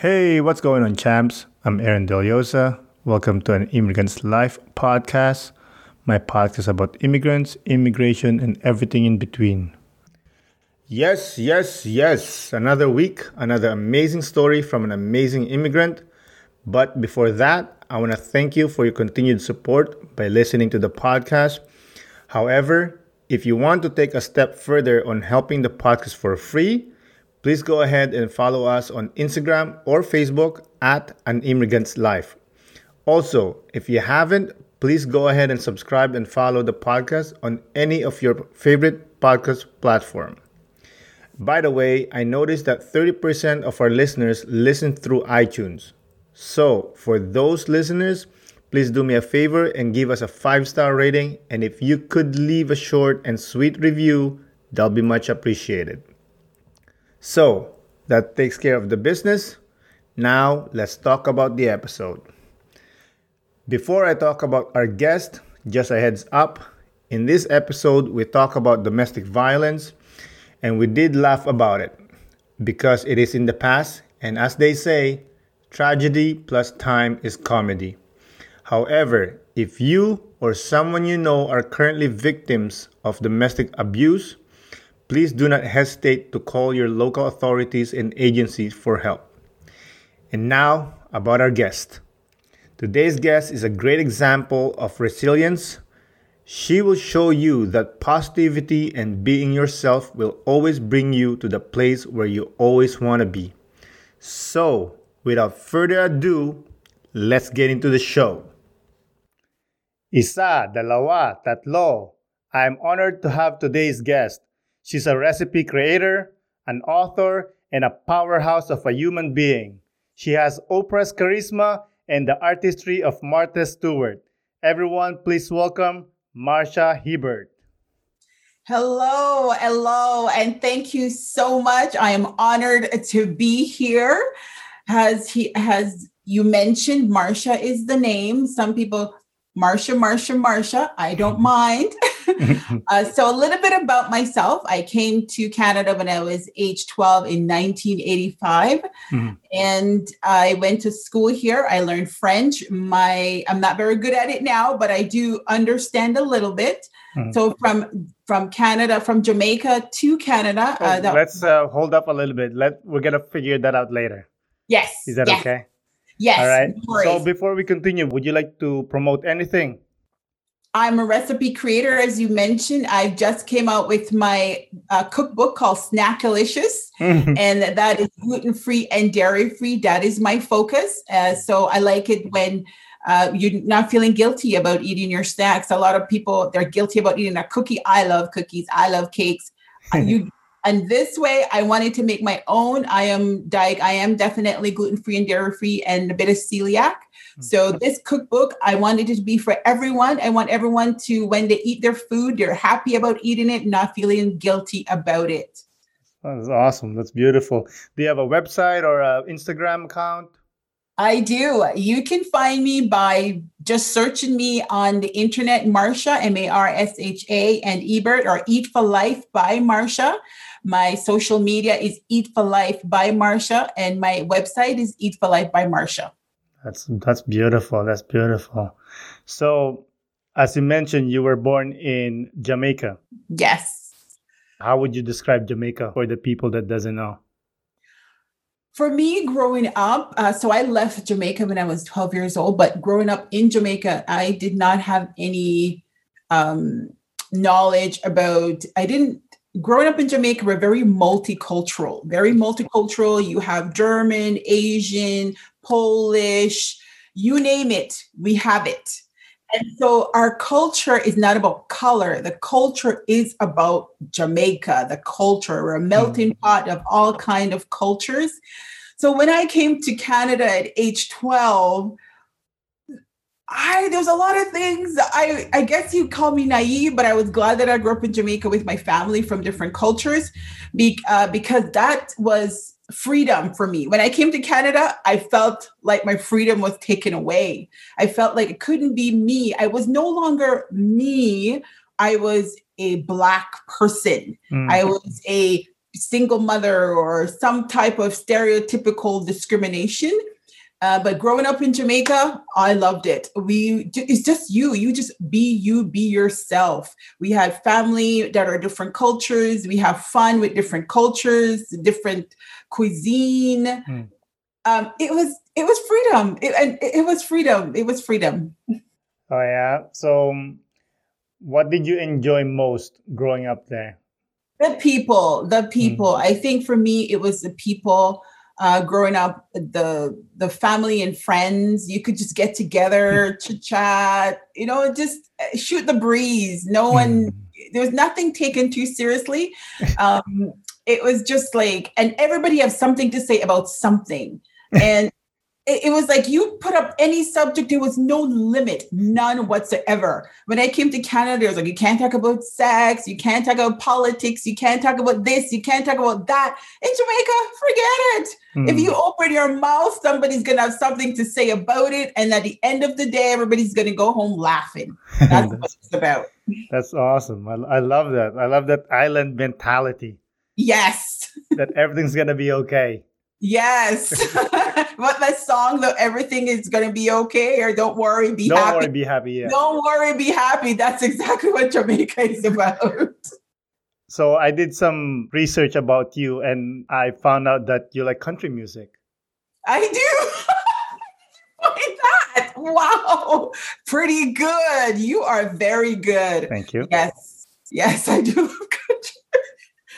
Hey, what's going on, champs? I'm Aaron Deliosa. Welcome to an Immigrant's Life podcast, my podcast about immigrants, immigration, and everything in between. Yes, yes, yes. Another week, another amazing story from an amazing immigrant. But before that, I want to thank you for your continued support by listening to the podcast. However, if you want to take a step further on helping the podcast for free, please go ahead and follow us on Instagram or Facebook at An Immigrant's Life. Also, if you haven't, please go ahead and subscribe and follow the podcast on any of your favorite podcast platform. By the way, I noticed that 30% of our listeners listen through iTunes. So, for those listeners, please do me a favor and give us a five star rating. And if you could leave a short and sweet review, that'll be much appreciated. So that takes care of the business. Now let's talk about the episode. Before I talk about our guest, just a heads up in this episode, we talk about domestic violence and we did laugh about it because it is in the past. And as they say, tragedy plus time is comedy. However, if you or someone you know are currently victims of domestic abuse, please do not hesitate to call your local authorities and agencies for help. And now, about our guest. Today's guest is a great example of resilience. She will show you that positivity and being yourself will always bring you to the place where you always want to be. So, without further ado, let's get into the show. Isa, dalawa, tatlo. I am honored to have today's guest, She's a recipe creator, an author, and a powerhouse of a human being. She has Oprah's charisma and the artistry of Martha Stewart. Everyone, please welcome Marsha Hibbert. Hello, hello, and thank you so much. I am honored to be here. Has he has you mentioned Marsha is the name. Some people Marsha, Marsha, Marsha. I don't mind. uh, so, a little bit about myself. I came to Canada when I was age 12 in 1985. Mm-hmm. And I went to school here. I learned French. My I'm not very good at it now, but I do understand a little bit. Mm-hmm. So from from Canada, from Jamaica to Canada. Uh, that, let's uh, hold up a little bit. Let we're gonna figure that out later. Yes. Is that yes. okay? Yes. All right. So before we continue, would you like to promote anything? I'm a recipe creator, as you mentioned. I just came out with my uh, cookbook called Snackalicious, and that is gluten free and dairy free. That is my focus. Uh, so I like it when uh, you're not feeling guilty about eating your snacks. A lot of people they're guilty about eating a cookie. I love cookies. I love cakes. you and this way, I wanted to make my own. I am di- I am definitely gluten free and dairy free and a bit of celiac. Hmm. So this cookbook, I wanted it to be for everyone. I want everyone to, when they eat their food, they're happy about eating it, not feeling guilty about it. That's awesome. That's beautiful. Do you have a website or an Instagram account? I do. You can find me by just searching me on the internet, Marsha, M A R S H A, and Ebert, or Eat for Life by Marsha. My social media is Eat for Life by Marsha, and my website is Eat for Life by Marsha. That's that's beautiful. That's beautiful. So, as you mentioned, you were born in Jamaica. Yes. How would you describe Jamaica for the people that doesn't know? For me, growing up, uh, so I left Jamaica when I was 12 years old, but growing up in Jamaica, I did not have any um, knowledge about, I didn't growing up in Jamaica, we're very multicultural, very multicultural. You have German, Asian, Polish, you name it, we have it. And so our culture is not about color. The culture is about Jamaica, the culture. We're a melting mm. pot of all kind of cultures. So when I came to Canada at age 12, I there's a lot of things. I I guess you call me naive, but I was glad that I grew up in Jamaica with my family from different cultures, be, uh, because that was freedom for me. When I came to Canada, I felt like my freedom was taken away. I felt like it couldn't be me. I was no longer me. I was a black person. Mm. I was a single mother or some type of stereotypical discrimination. Uh, but growing up in Jamaica, I loved it. We it's just you. You just be you, be yourself. We had family that are different cultures. We have fun with different cultures, different cuisine. Mm. Um, it was it was freedom. It, and it was freedom. It was freedom. Oh yeah. So, um, what did you enjoy most growing up there? The people. The people. Mm. I think for me, it was the people uh, growing up, the the family and friends, you could just get together, hmm. chit chat, you know, just uh, shoot the breeze. No one, hmm. there was nothing taken too seriously. Um, it was just like, and everybody has something to say about something, and it, was like you put up any subject, there was no limit, none whatsoever. When I came to Canada, it was like, you can't talk about sex, you can't talk about politics, you can't talk about this, you can't talk about that. In Jamaica, forget it. Mm. If you hmm. open your mouth, somebody's going to have something to say about it. And at the end of the day, everybody's going to go home laughing. That's what it's about. That's awesome. I, I love that. I love that island mentality. Yes. that everything's going to be okay. Yes. what that song though everything is gonna be okay or don't worry, be don't happy. Don't worry, be happy. Yeah. Don't worry, be happy. That's exactly what Jamaica is about. So I did some research about you and I found out that you like country music. I do. that. Wow. Pretty good. You are very good. Thank you. Yes. Yes, I do love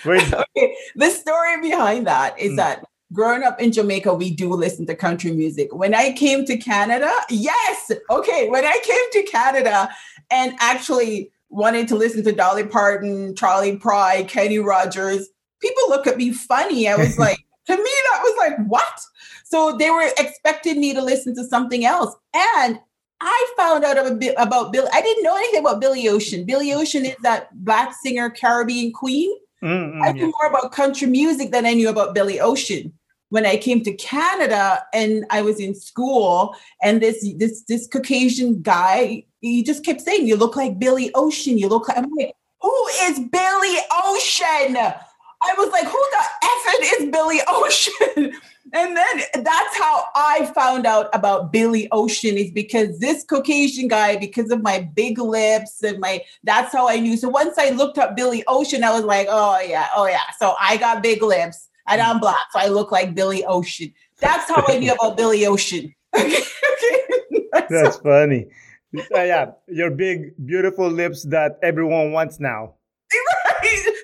country. okay. The story behind that is mm. that growing up in Jamaica, we do listen to country music. When I came to Canada, yes, okay, when I came to Canada and actually wanted to listen to Dolly Parton, Charley Pride, Kenny Rogers, people look at me funny. I was like, to me, that was like, what? So they were expecting me to listen to something else. And I found out about Bill. I didn't know anything about Billy Ocean. Billy Ocean is that black singer, Caribbean queen. Mm-hmm, I knew more about country music than I knew about Billy Ocean when I came to Canada and I was in school, and this this this Caucasian guy, he just kept saying, "You look like Billy Ocean. You look like." I'm like, "Who is Billy Ocean?" I was like, "Who the effing is Billy Ocean?" and then that's how I found out about Billy Ocean is because this Caucasian guy, because of my big lips and my, that's how I knew. So once I looked up Billy Ocean, I was like, oh yeah, oh yeah. So I got big lips and I'm black, so I look like Billy Ocean. That's how I knew about Billy Ocean. Okay, That's funny. Uh, yeah, your big, beautiful lips that everyone wants now.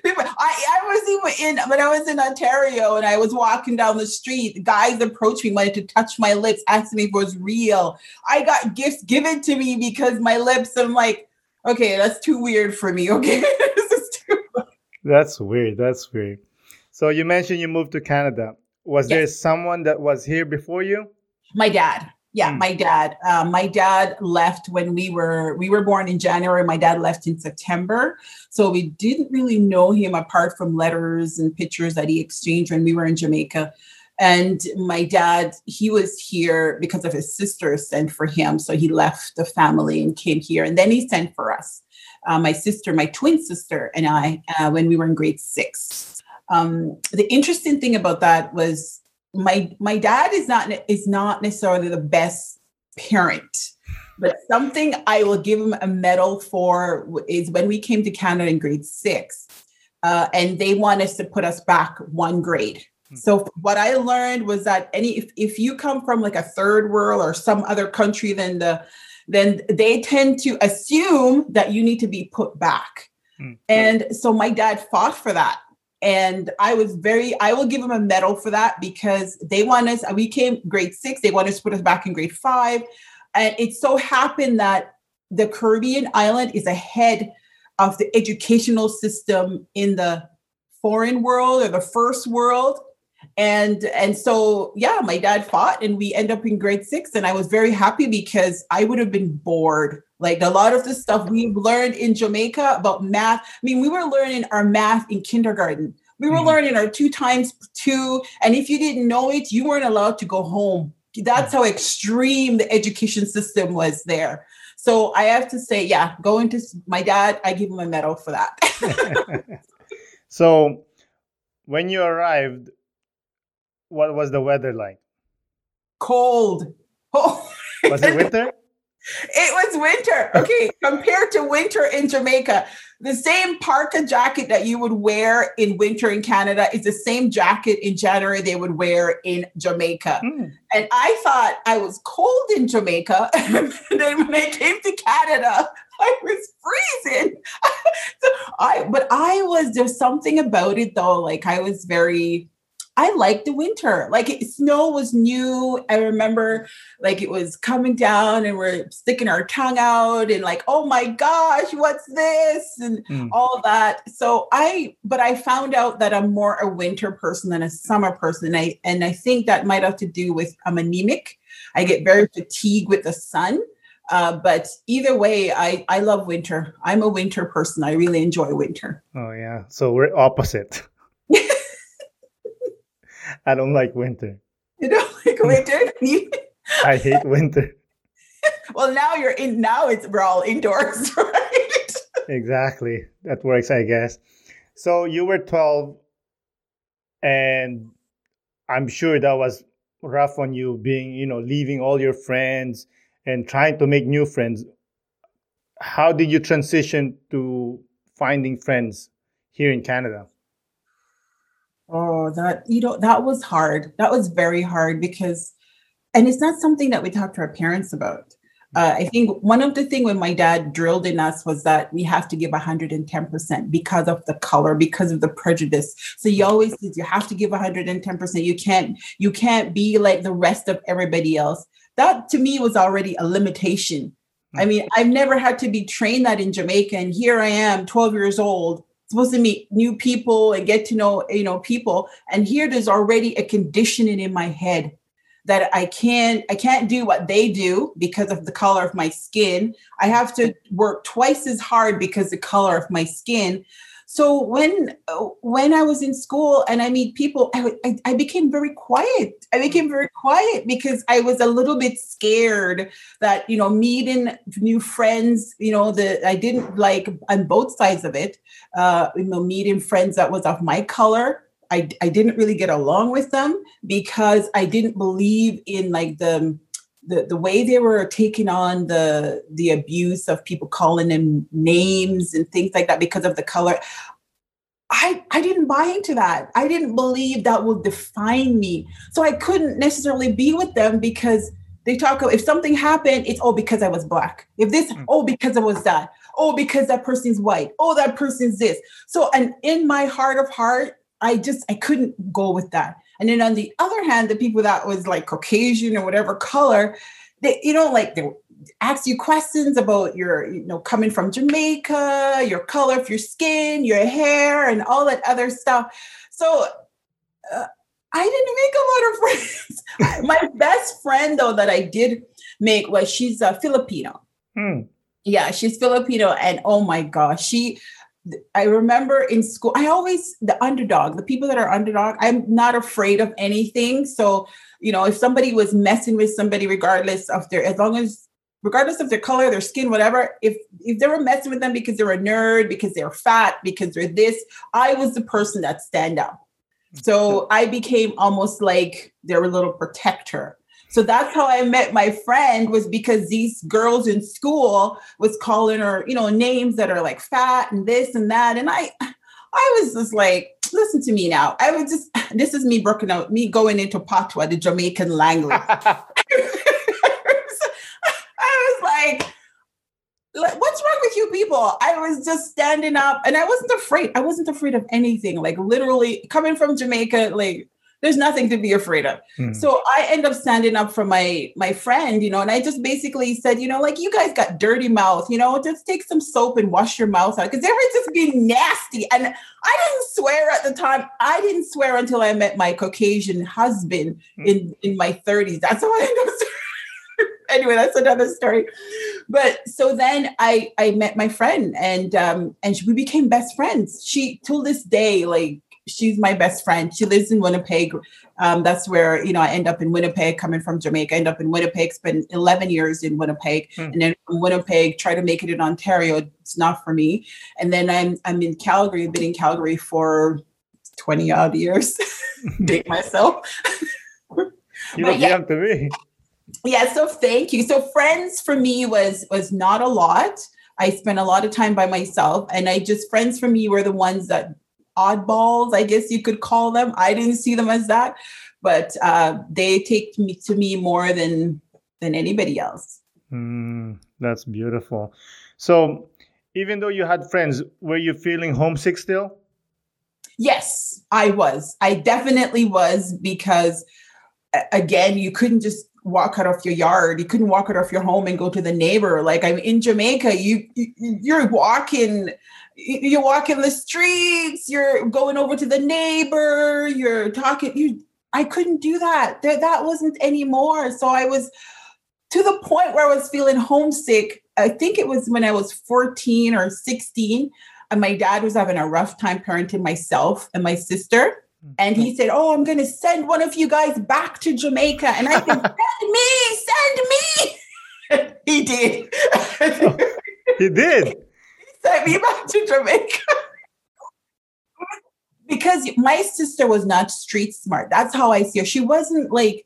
I, I was even in when I was in Ontario and I was walking down the street. Guys approached me, wanted to touch my lips, asked me if it was real. I got gifts given to me because my lips. I'm like, okay, that's too weird for me. Okay, this is too. That's weird. That's weird. So you mentioned you moved to Canada. Was yes. there someone that was here before you? My dad. Yeah, mm. my dad. Uh, my dad left when we were we were born in January. My dad left in September, so we didn't really know him apart from letters and pictures that he exchanged when we were in Jamaica. And my dad, he was here because of his sister sent for him, so he left the family and came here, and then he sent for us. Uh, my sister, my twin sister, and I, uh, when we were in grade six um, the interesting thing about that was my my dad is not is not necessarily the best parent but something I will give him a medal for is when we came to Canada in grade six, uh, and they want us to put us back one grade. Hmm. So what I learned was that any if, if you come from like a third world or some other country, than the then they tend to assume that you need to be put back. Mm. And so my dad fought for that and I was very, I will give them a medal for that because they want us, we came grade six, they want us to put us back in grade five. And it so happened that the Caribbean island is ahead of the educational system in the foreign world or the first world. And and so yeah, my dad fought and we end up in grade six. And I was very happy because I would have been bored like a lot of the stuff we learned in Jamaica about math. I mean, we were learning our math in kindergarten. We were mm-hmm. learning our two times two. And if you didn't know it, you weren't allowed to go home. That's how extreme the education system was there. So I have to say, yeah, going to my dad, I give him a medal for that. so when you arrived, what was the weather like? Cold. Oh. Was it winter? It was winter. Okay, compared to winter in Jamaica, the same parka jacket that you would wear in winter in Canada is the same jacket in January they would wear in Jamaica. Mm. And I thought I was cold in Jamaica. and then when I came to Canada, I was freezing. so I but I was there's something about it though. Like I was very I liked the winter. Like it, snow was new. I remember like it was coming down and we're sticking our tongue out and like, oh my gosh, what's this? And mm. all that. So I, but I found out that I'm more a winter person than a summer person. I, and I think that might have to do with I'm anemic. I get very fatigued with the sun. Uh, but either way, I, I love winter. I'm a winter person. I really enjoy winter. Oh yeah. So we're opposite. I don't like winter. You don't like winter? I hate winter. well, now you're in. Now it's we're all indoors, right? exactly. That works, I guess. So you were 12, and I'm sure that was rough on you, being you know leaving all your friends and trying to make new friends. How did you transition to finding friends here in Canada? Oh, that you know that was hard. That was very hard because, and it's not something that we talk to our parents about. Uh, I think one of the thing when my dad drilled in us was that we have to give 110% because of the color, because of the prejudice. So he always says you have to give 110%. You can't you can't be like the rest of everybody else. That to me was already a limitation. I hmm. mean, I've never had to be trained that in Jamaica, and here I am, 12 years old, supposed to meet new people and get to know you know people. And here there's already a conditioning in my head that i can't i can't do what they do because of the color of my skin. I have to work twice as hard because the color of my skin so when when I was in school and I meet people, I, I, I became very quiet. I became very quiet because I was a little bit scared that you know meeting new friends. You know that I didn't like on both sides of it. Uh, you know, meeting friends that was of my color I, I didn't really get along with them because I didn't believe in like the the, the way they were taking on the the abuse of people calling them names and things like that because of the color I, I didn't buy into that. I didn't believe that would define me. So I couldn't necessarily be with them because they talk if something happened, it's oh because I was black. If this, mm. oh because I was that. Oh because that person's white. Oh that person's this. So and in my heart of heart, I just I couldn't go with that. And then on the other hand, the people that was like Caucasian or whatever color, they, you know, like they ask you questions about your, you know, coming from Jamaica, your color of your skin, your hair, and all that other stuff. So uh, I didn't make a lot of friends. My best friend, though, that I did make was she's a Filipino. Hmm. Yeah, she's Filipino, and oh my gosh, she I remember in school, I always, the underdog, the people that are underdog, I'm not afraid of anything. So, you know, if somebody was messing with somebody, regardless of their, as long as, regardless of their color, their skin, whatever, if, if they were messing with them because they're a nerd, because they're fat, because they're this, I was the person that stand up. So I became almost like their little protector. So that's how I met my friend was because these girls in school was calling her, you know, names that are like fat and this and that. And I I was just like, listen to me now. I was just this is me broken out, me going into patois, the Jamaican language. I was like, what's wrong with you people? I was just standing up and I wasn't afraid. I wasn't afraid of anything. Like literally coming from Jamaica, like there's nothing to be afraid of. Hmm. So I end up standing up for my my friend, you know, and I just basically said, you know, like you guys got dirty mouth, you know, just take some soap and wash your mouth out because they were just being nasty. And I didn't swear at the time. I didn't swear until I met my Caucasian husband hmm. in in my 30s. That's how I ended up. anyway, that's another story. But so then I I met my friend and um and we became best friends. She till this day like she's my best friend. She lives in Winnipeg. Um, that's where you know I end up in Winnipeg, coming from Jamaica. I end up in Winnipeg. Spend eleven years in Winnipeg, hmm. and then from Winnipeg try to make it in Ontario. It's not for me. And then I'm I'm in Calgary. I've been in Calgary for 20 odd years. Date myself. You look yeah. young to me. Yeah, so thank you. So friends for me was was not a lot. I spent a lot of time by myself and I just friends for me were the ones that oddballs, I guess you could call them. I didn't see them as that, but uh, they take me to me more than than anybody else. Mm, that's beautiful. So, even though you had friends, were you feeling homesick still? Yes, I was. I definitely was because, again, you couldn't just walk out of your yard. You couldn't walk out of your home and go to the neighbor. Like I'm in Jamaica, you, you you're walking you're walking the streets, you're going over to the neighbor, you're talking you I couldn't do that. That that wasn't anymore. So I was to the point where I was feeling homesick. I think it was when I was 14 or 16 and my dad was having a rough time parenting myself and my sister. Mm, and he said, Oh, I'm going to send one of you guys back to Jamaica. And I said, Send me, send me. he did. oh, he did. Sent me back to Jamaica. because my sister was not street smart. That's how I see her. She wasn't like,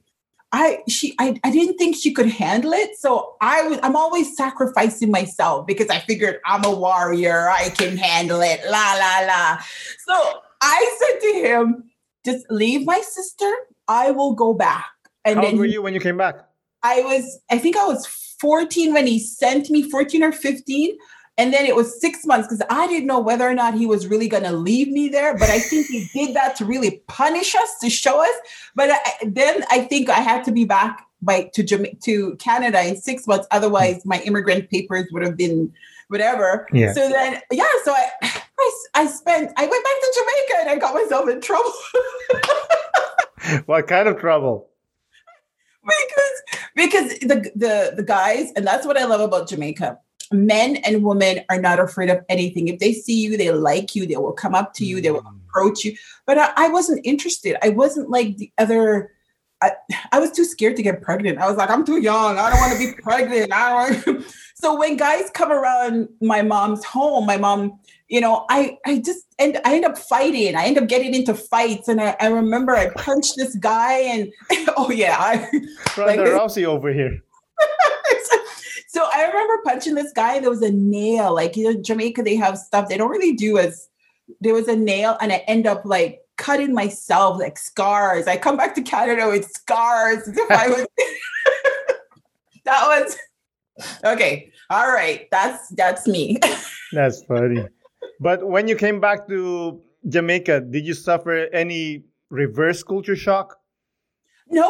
I she I, I didn't think she could handle it. So I was I'm always sacrificing myself because I figured I'm a warrior, I can handle it. La la la. So I said to him, just leave my sister. I will go back. And How then old were you when you came back? I was, I think I was 14 when he sent me, 14 or 15. And then it was six months because I didn't know whether or not he was really going to leave me there. But I think he did that to really punish us, to show us. But I, then I think I had to be back by to to Canada in six months. Otherwise, my immigrant papers would have been whatever. Yeah. So then, yeah. So I, I, I spent. I went back to Jamaica and I got myself in trouble. what kind of trouble? Because because the the the guys, and that's what I love about Jamaica men and women are not afraid of anything. If they see you, they like you, they will come up to you, they will mm. approach you. But I, I wasn't interested. I wasn't like the other. I, I was too scared to get pregnant. I was like, I'm too young. I don't want to be pregnant. I don't. so when guys come around my mom's home, my mom, you know, I I just and I end up fighting. I end up getting into fights, and I, I remember I punched this guy, and oh yeah, I Ronda like, Rousey over here. So I remember punching this guy. There was a nail. Like in Jamaica, they have stuff they don't really do as there was a nail, and I end up like cutting myself like scars. I come back to Canada with scars. If I was that was okay. All right. That's that's me. that's funny. But when you came back to Jamaica, did you suffer any reverse culture shock? No,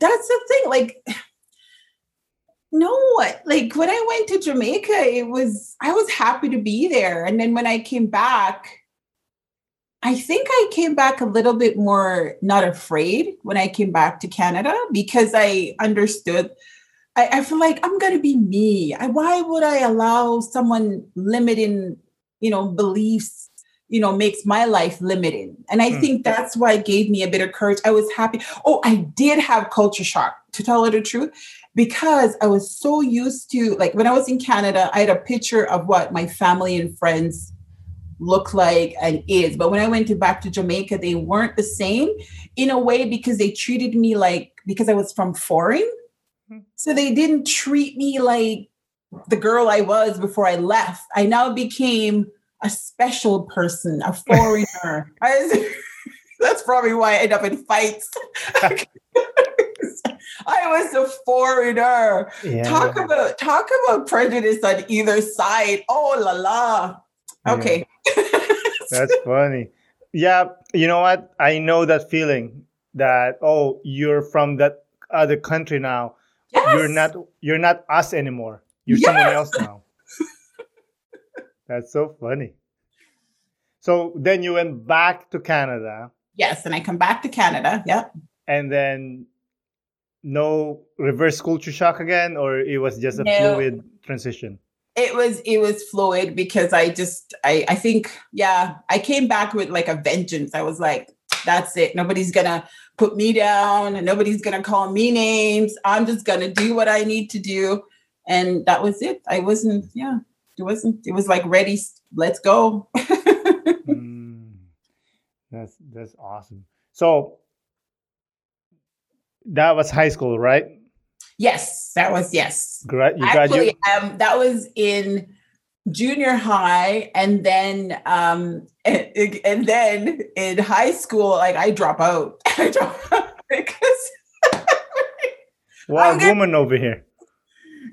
that's the thing. Like no, like when I went to Jamaica, it was, I was happy to be there. And then when I came back, I think I came back a little bit more not afraid when I came back to Canada because I understood. I, I feel like I'm going to be me. I, why would I allow someone limiting, you know, beliefs, you know, makes my life limiting? And I mm. think that's why it gave me a bit of courage. I was happy. Oh, I did have culture shock, to tell you the truth because I was so used to like when I was in Canada, I had a picture of what my family and friends look like and is. But when I went to back to Jamaica, they weren't the same in a way because they treated me like because I was from foreign. Hmm. So they didn't treat me like the girl I was before I left. I now became a special person, a foreigner. was, that's probably why I end up in fights. I was a foreigner. Yeah. Talk about talk about prejudice on either side. Oh la la. Okay. Yeah. That's funny. Yeah, you know what? I know that feeling that oh, you're from that other country now. Yes. You're not you're not us anymore. You're yes. someone else now. That's so funny. So then you went back to Canada. Yes, and I come back to Canada. Yep. And then no reverse culture shock again, or it was just a no. fluid transition? It was it was fluid because I just I I think yeah I came back with like a vengeance. I was like that's it. Nobody's gonna put me down and nobody's gonna call me names. I'm just gonna do what I need to do, and that was it. I wasn't yeah it wasn't it was like ready. Let's go. mm, That's that's awesome. So that was high school, right? Yes, that was yes. Gra- you Actually, um, that was in junior high, and then um, and, and then in high school, like I drop out. I drop out because wild woman over here.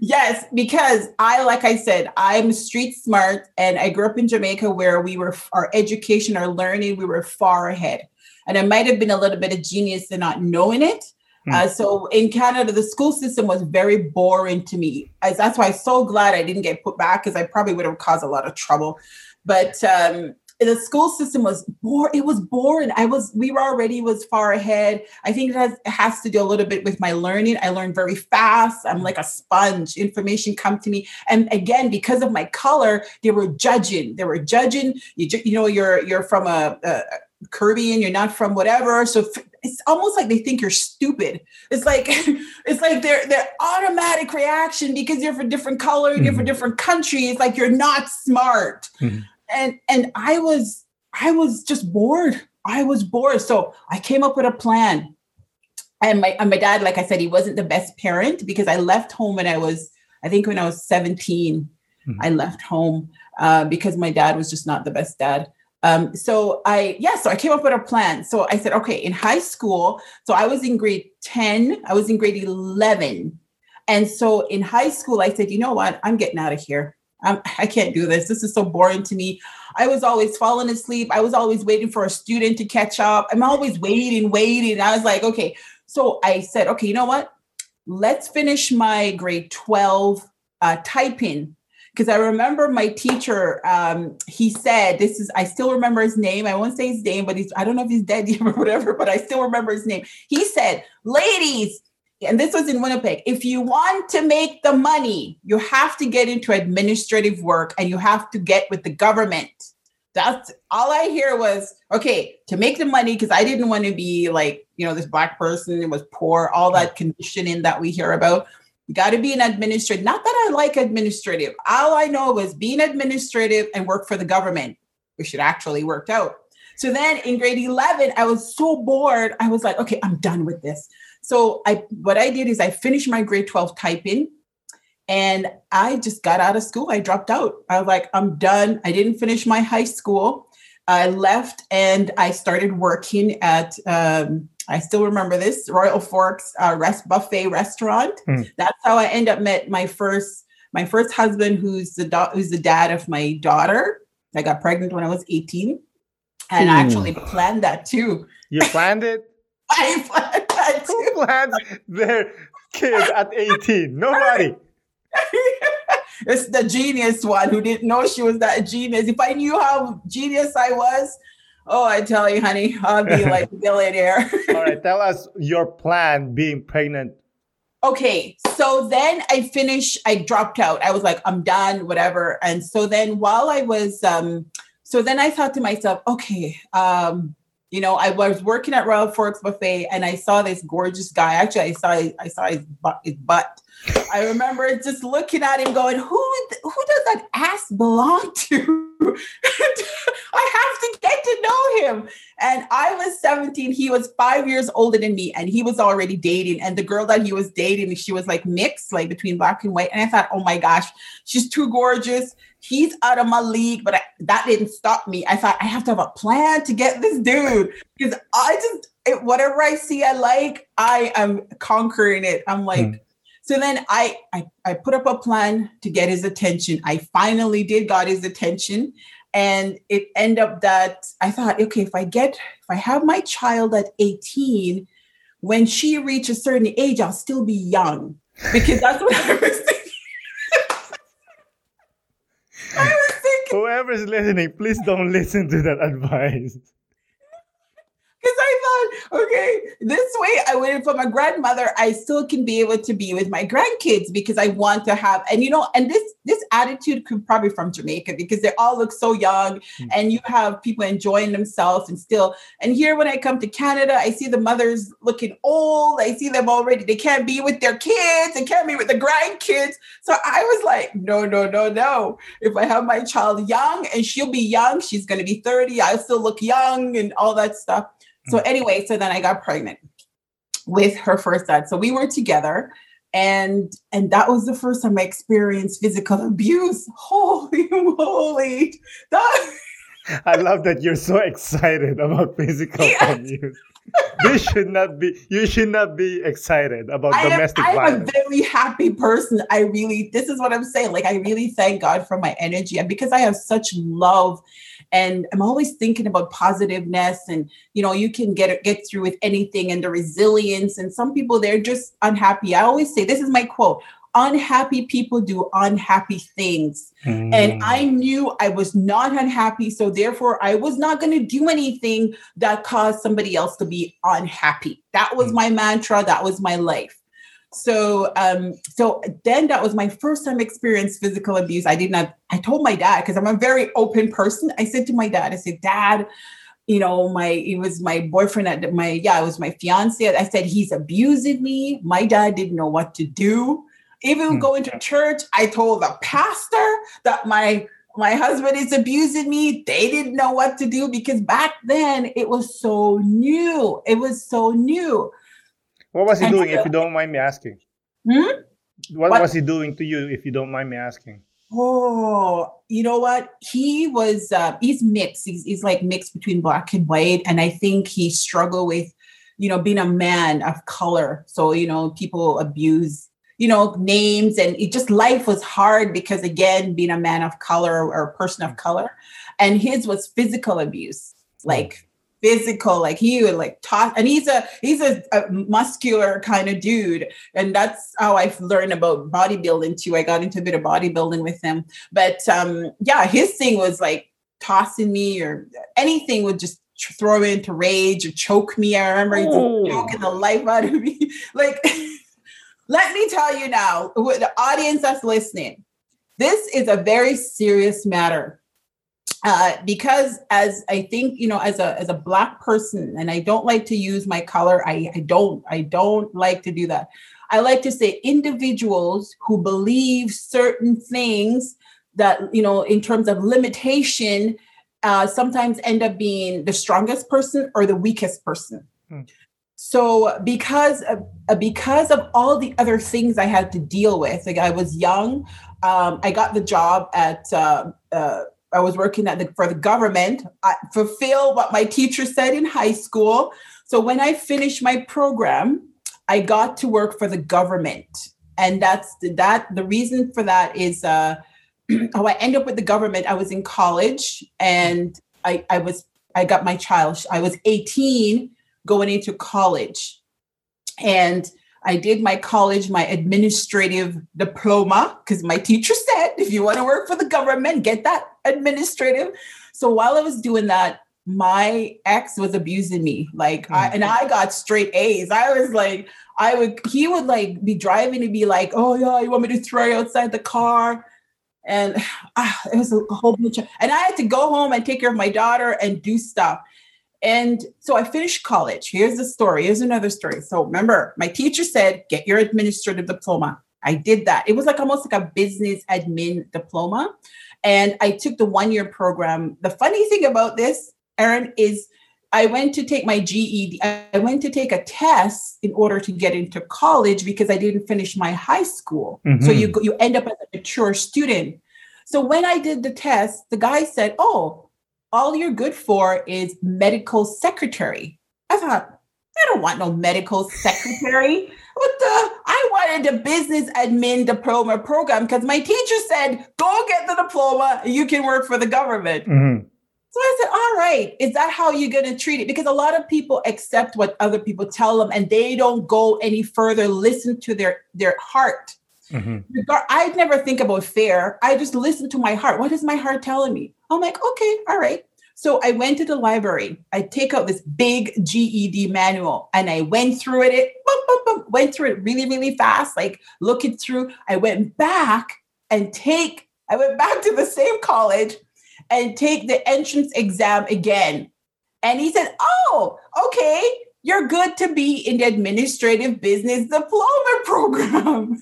Yes, because I, like I said, I'm street smart and I grew up in Jamaica where we were, our education, our learning, we were far ahead. And I might have been a little bit of genius in not knowing it. Mm. Uh, so in Canada, the school system was very boring to me. As, that's why I'm so glad I didn't get put back because I probably would have caused a lot of trouble. But um, the school system was bore it was boring. I was we were already was far ahead. I think it has it has to do a little bit with my learning. I learned very fast. I'm like a sponge. Information come to me. And again because of my color they were judging. They were judging. You, you know you're you're from a, a Caribbean, you're not from whatever. So it's almost like they think you're stupid. It's like it's like their their automatic reaction because you're from different color, mm-hmm. you're from different country. It's like you're not smart. Mm-hmm and and I was I was just bored. I was bored. So I came up with a plan. And my and my dad, like I said, he wasn't the best parent because I left home when I was, I think when I was 17, mm-hmm. I left home uh, because my dad was just not the best dad. Um, so I, yeah, so I came up with a plan. So I said, okay, in high school, so I was in grade 10, I was in grade 11. And so in high school, I said, you know what? I'm getting out of here. I'm, I can't do this. This is so boring to me. I was always falling asleep. I was always waiting for a student to catch up. I'm always waiting, waiting. I was like, okay. So I said, okay, you know what? Let's finish my grade 12 uh, typing. Because I remember my teacher, um, he said, this is, I still remember his name. I won't say his name, but he's, I don't know if he's dead or whatever, but I still remember his name. He said, ladies, and this was in Winnipeg. If you want to make the money, you have to get into administrative work and you have to get with the government. That's all I hear was okay to make the money because I didn't want to be like, you know, this black person was poor, all that conditioning that we hear about. Got to be an administrative. Not that I like administrative. All I know was being administrative and work for the government, which it actually worked out. So then in grade 11, I was so bored. I was like, okay, I'm done with this. So I what I did is I finished my grade 12 typing and I just got out of school. I dropped out. I was like, I'm done. I didn't finish my high school. I left and I started working at um, I still remember this Royal Forks uh, rest buffet restaurant. Mm. That's how I end up met my first my first husband, who's the do- who's the dad of my daughter. I got pregnant when I was 18, and mm. I actually planned that too. You planned it. I planned that too. Who plans their kids at 18? Nobody. it's the genius one who didn't know she was that genius. If I knew how genius I was, oh, I tell you, honey, I'll be like a billionaire. All right, tell us your plan being pregnant. Okay, so then I finished, I dropped out. I was like, I'm done, whatever. And so then while I was, um, so then I thought to myself, okay, um, you know, I was working at Royal Forks Buffet and I saw this gorgeous guy. Actually, I saw I saw his butt. His butt. I remember just looking at him, going, "Who who does that ass belong to?" I have to get to know him. And I was 17. He was five years older than me, and he was already dating. And the girl that he was dating, she was like mixed, like between black and white. And I thought, oh my gosh, she's too gorgeous he's out of my league, but I, that didn't stop me. I thought I have to have a plan to get this dude because I just it, whatever I see I like, I am conquering it. I'm like, mm. So then I, I I put up a plan to get his attention. I finally did got his attention, and it ended up that I thought, okay, if I get if I have my child at 18, when she reaches a certain age, I'll still be young because that's what I was thinking. Whoever's listening, please don't listen to that advice. Because I thought, okay, this way I waited for my grandmother. I still can be able to be with my grandkids because I want to have, and you know, and this this attitude could probably from Jamaica because they all look so young, mm-hmm. and you have people enjoying themselves and still. And here, when I come to Canada, I see the mothers looking old. I see them already. They can't be with their kids. They can't be with the grandkids. So I was like, no, no, no, no. If I have my child young and she'll be young, she's going to be thirty. I'll still look young and all that stuff. So mm. anyway, so then I got pregnant with her first dad. So we were together and and that was the first time I experienced physical abuse. Holy moly. That I love that you're so excited about physical yes. abuse. this should not be you should not be excited about I domestic am, violence. I'm a very happy person. I really this is what I'm saying. Like I really thank God for my energy and because I have such love and i'm always thinking about positiveness and you know you can get get through with anything and the resilience. And some people they're just unhappy. I always say this is my quote unhappy people do unhappy things. Mm. and i knew i was not unhappy so therefore i was not going to do anything that caused somebody else to be unhappy. That was mm. my mantra that was my life so um so then that was my first time experience physical abuse. I did not i told my dad because i'm a very open person. I said to my dad i said dad you know my it was my boyfriend at my yeah it was my fiance. I said he's abusing me. My dad didn't know what to do. Even hmm. going to church i told the pastor that my my husband is abusing me. They didn't know what to do because back then it was so new. It was so new what was he doing, if you don't mind me asking? Hmm? What, what, was he doing to you, if you don't mind me asking? Oh, you know what? He was, uh, he's mixed. He's, he's like mixed between black and white. And I think he struggled with, you know, being a man of color. So, you know, people abuse, you know, names and it just life was hard because, again, being a man of color or a person of color. And his was physical abuse. Like, physical like he would like talk and he's a he's a, a, muscular kind of dude and that's how i learned about bodybuilding too. I got into a bit of bodybuilding with him. But um yeah his thing was like tossing me or anything would just throw me into rage or choke me. I remember oh. choking the life out of me. Like let me tell you now the audience that's listening this is a very serious matter uh, because as I think you know, as a as a black person, and I don't like to use my color. I, I don't I don't like to do that. I like to say individuals who believe certain things that you know, in terms of limitation, uh, sometimes end up being the strongest person or the weakest person. Hmm. So because of, uh, because of all the other things I had to deal with, like I was young, um, I got the job at. Uh, uh, I was working at the, for the government. I fulfill what my teacher said in high school. So when I finished my program, I got to work for the government, and that's the, that. The reason for that is uh, how I end up with the government. I was in college, and I, I was I got my child. I was 18 going into college, and I did my college, my administrative diploma, because my teacher said, if you want to work for the government, get that administrative. So while I was doing that, my ex was abusing me. Like, mm-hmm. I, and I got straight A's. I was like, I would, he would like be driving and be like, oh, yeah, you want me to throw you outside the car? And ah, it was a whole bunch of, and I had to go home and take care of my daughter and do stuff. And so I finished college. Here's the story. Here's another story. So remember, my teacher said, get your administrative diploma. I did that. It was like almost like a business admin diploma. And I took the one year program. The funny thing about this, Aaron, is I went to take my GED. I went to take a test in order to get into college because I didn't finish my high school. Mm-hmm. So you you end up as a mature student. So when I did the test, the guy said, "Oh, all you're good for is medical secretary. I thought, I don't want no medical secretary. what the? I wanted a business admin diploma program because my teacher said, go get the diploma, you can work for the government. Mm-hmm. So I said, all right, is that how you're going to treat it? Because a lot of people accept what other people tell them and they don't go any further, listen to their, their heart. Mm-hmm. I never think about fair. I just listen to my heart. What is my heart telling me? I'm like, okay, all right. So I went to the library. I take out this big GED manual and I went through it, it boom, boom, boom, went through it really, really fast, like looking through. I went back and take, I went back to the same college and take the entrance exam again. And he said, Oh, okay, you're good to be in the administrative business diploma program.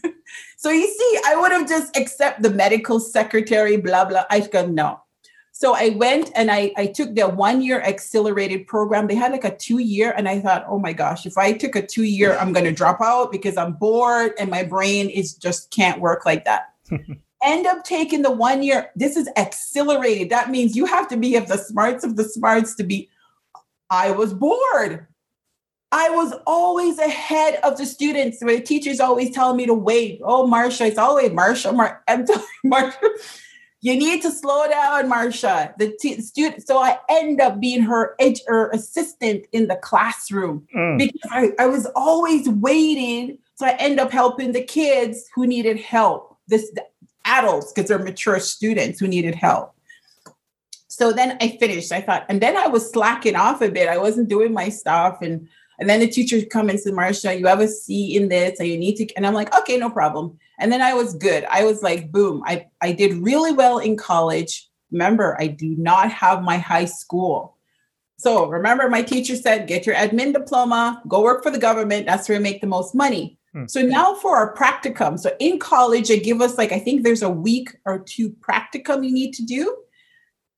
so you see, I would have just accept the medical secretary, blah, blah. I go, no. So I went and I, I took the one year accelerated program. They had like a two year, and I thought, oh my gosh, if I took a two year, I'm going to drop out because I'm bored and my brain is just can't work like that. End up taking the one year. This is accelerated. That means you have to be of the smarts of the smarts to be. I was bored. I was always ahead of the students. The teachers always telling me to wait. Oh, Marsha, it's always Marsha. Mar- I'm telling Marsha you need to slow down, Marsha. The t- student, so I end up being her ed- her assistant in the classroom mm. because I, I was always waiting. So I end up helping the kids who needed help. This the adults because they're mature students who needed help. So then I finished. I thought, and then I was slacking off a bit. I wasn't doing my stuff, and and then the teacher come and said, Marsha, you have a C in this, and you need to. And I'm like, okay, no problem. And then I was good. I was like, boom, I, I did really well in college. Remember, I do not have my high school. So remember, my teacher said, get your admin diploma, go work for the government. That's where you make the most money. Hmm. So now for our practicum. So in college, they give us like, I think there's a week or two practicum you need to do.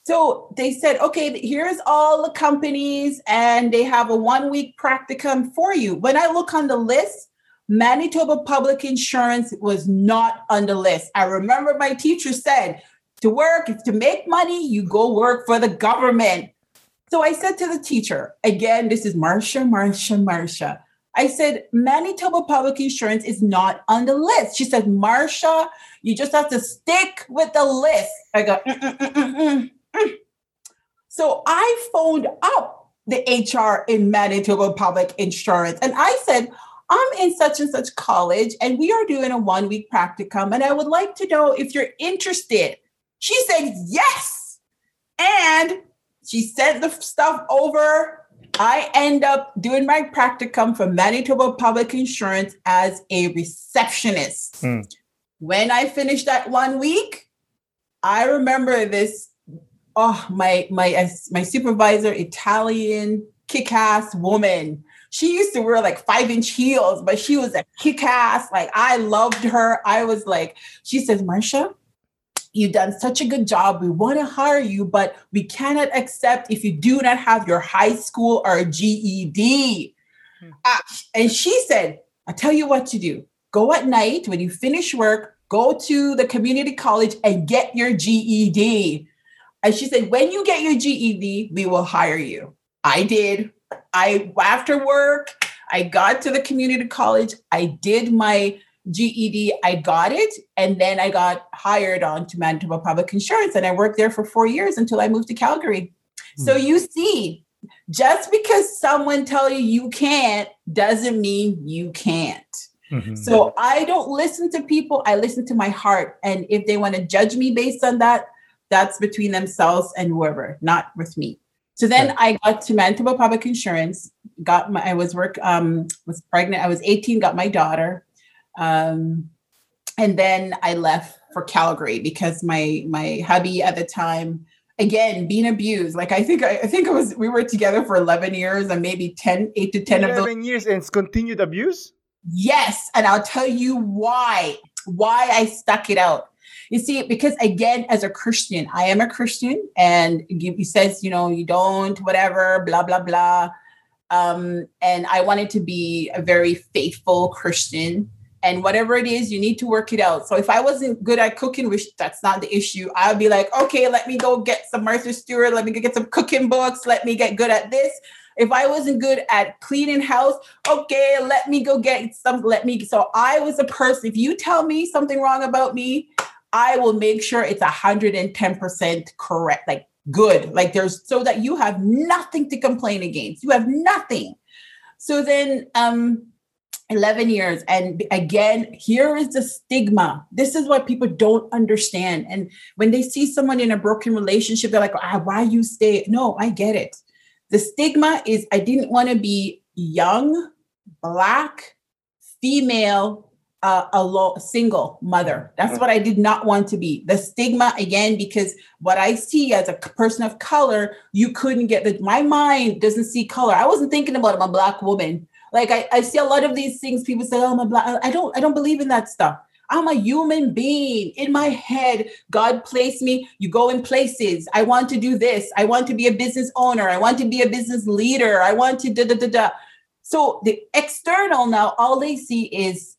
So they said, okay, here's all the companies, and they have a one week practicum for you. When I look on the list, Manitoba Public Insurance was not on the list. I remember my teacher said, to work, to make money, you go work for the government. So I said to the teacher, again, this is Marsha, Marsha, Marsha. I said, Manitoba Public Insurance is not on the list. She said, Marsha, you just have to stick with the list. I go, mm, mm, mm, so I phoned up the HR in Manitoba Public Insurance and I said, I'm in such and such college and we are doing a one week practicum and I would like to know if you're interested. She said yes. And she sent the stuff over. I end up doing my practicum for Manitoba Public Insurance as a receptionist. Mm. When I finished that one week, I remember this. Oh, my my my supervisor, Italian kick-ass woman she used to wear like five inch heels, but she was a kick ass. Like I loved her. I was like, she says, Marsha, you've done such a good job. We want to hire you, but we cannot accept if you do not have your high school or GED. Hmm. Uh, and she said, I'll tell you what to do. Go at night when you finish work, go to the community college and get your GED. And she said, when you get your GED, we will hire you. I did. I after work, I got to the community college. I did my GED. I got it, and then I got hired on to Manitoba Public Insurance, and I worked there for four years until I moved to Calgary. Hmm. So you see, just because someone tell you you can't doesn't mean you can't. Mm-hmm. So I don't listen to people. I listen to my heart, and if they want to judge me based on that, that's between themselves and whoever, not with me. So then I got to Manitoba Public Insurance. Got my I was work um was pregnant. I was 18, got my daughter. Um and then I left for Calgary because my my hubby at the time again being abused like i think I, I, think it was we were together for 11 years and maybe 10 8 to 10 of those years and it's continued abuse yes and i'll tell you why why i stuck it out you see, because again, as a Christian, I am a Christian, and he says, you know, you don't, whatever, blah, blah, blah. Um, and I wanted to be a very faithful Christian. And whatever it is, you need to work it out. So if I wasn't good at cooking, which that's not the issue, I'd be like, okay, let me go get some Martha Stewart, let me get some cooking books, let me get good at this. If I wasn't good at cleaning house, okay, let me go get some, let me. So I was a person, if you tell me something wrong about me, I will make sure it's 110% correct, like good. Like there's so that you have nothing to complain against. You have nothing. So then um 11 years. And again, here is the stigma. This is what people don't understand. And when they see someone in a broken relationship, they're like, ah, why you stay? No, I get it. The stigma is I didn't want to be young, black, female, uh, a low, single mother. That's what I did not want to be. The stigma again, because what I see as a person of color, you couldn't get the. My mind doesn't see color. I wasn't thinking about I'm a black woman. Like I, I see a lot of these things. People say, "Oh, I'm a black." I don't. I don't believe in that stuff. I'm a human being. In my head, God placed me. You go in places. I want to do this. I want to be a business owner. I want to be a business leader. I want to da da da da. So the external now, all they see is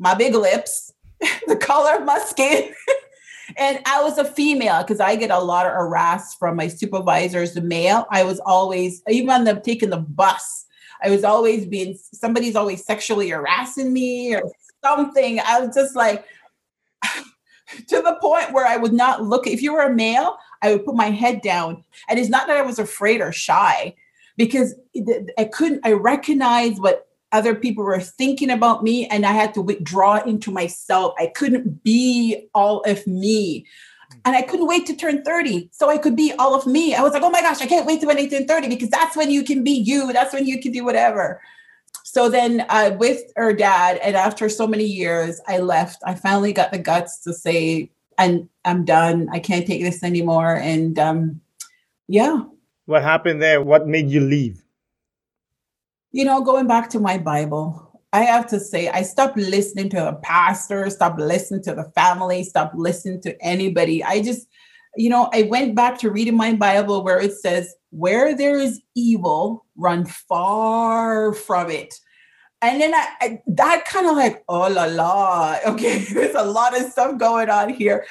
my big lips, the color of my skin. and I was a female because I get a lot of harass from my supervisors, the male. I was always, even on I'm taking the bus, I was always being, somebody's always sexually harassing me or something. I was just like, to the point where I would not look. If you were a male, I would put my head down. And it's not that I was afraid or shy because I couldn't, I recognized what other people were thinking about me and I had to withdraw into myself. I couldn't be all of me. And I couldn't wait to turn 30 so I could be all of me. I was like, oh my gosh, I can't wait to when I turn 30 because that's when you can be you. That's when you can do whatever. So then uh, with her dad, and after so many years, I left. I finally got the guts to say, and I'm done. I can't take this anymore. And um, yeah. What happened there? What made you leave? You know, going back to my Bible, I have to say, I stopped listening to the pastor, stopped listening to the family, stopped listening to anybody. I just, you know, I went back to reading my Bible where it says, where there is evil, run far from it. And then I, I that kind of like, oh la la, okay, there's a lot of stuff going on here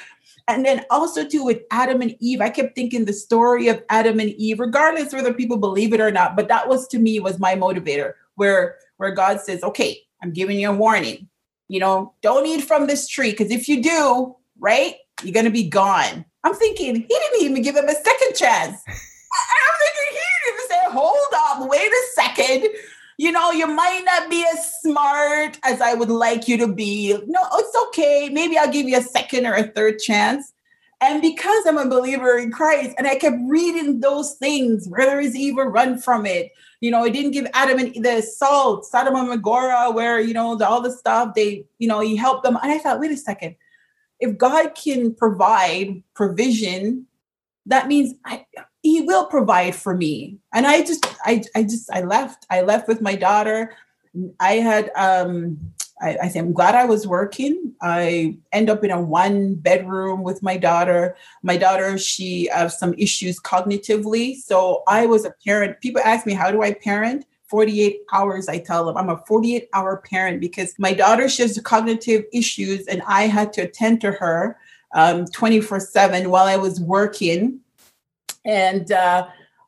and then also too with adam and eve i kept thinking the story of adam and eve regardless whether people believe it or not but that was to me was my motivator where where god says okay i'm giving you a warning. You know don't eat from this tree because if you do right you're gonna be gone. I'm thinking he didn't even give him a second chance. I'm thinking he didn't even say hold up wait a second you know, you might not be as smart as I would like you to be. No, it's okay. Maybe I'll give you a second or a third chance. And because I'm a believer in Christ and I kept reading those things, where there is evil, run from it. You know, it didn't give Adam and the salt, Sodom and Gomorrah, where, you know, the, all the stuff they, you know, he helped them. And I thought, wait a second. If God can provide provision, that means I, he will provide for me and i just i i just i left i left with my daughter i had um I, I say I'm glad I was working. I end up in a one bedroom with my daughter. My daughter, she has some issues cognitively. So I was a parent. People ask me, how do I parent? 48 hours, I tell them. I'm a 48 hour parent because my daughter, she has cognitive issues and I had to attend to her um, 24 7 while I was working and uh,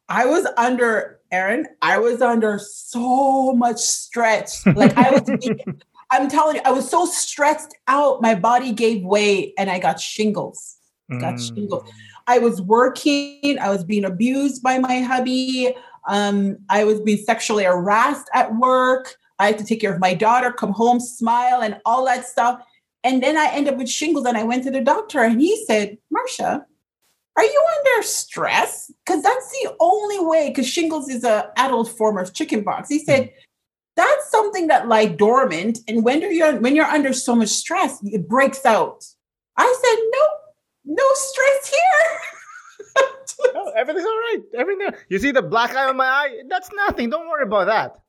I was under Aaron. I was under so much stress. Like I was. I'm telling you, I was so stressed out. My body gave way, and I got shingles. Got mm. shingles. I was working. I was being abused by my hubby. Um, I was being sexually harassed at work. I had to take care of my daughter, come home, smile, and all that stuff. And then I ended up with shingles, and I went to the doctor, and he said, "Marsha, are you under stress? Because that's the only way, because shingles is a adult form of chickenpox. He said, mm. that's something that lie dormant. And when you're when you're under so much stress, it breaks out. I said, no, no stress here. oh, everything's all right. Everything. You see the black eye on my eye? That's nothing. Don't worry about that.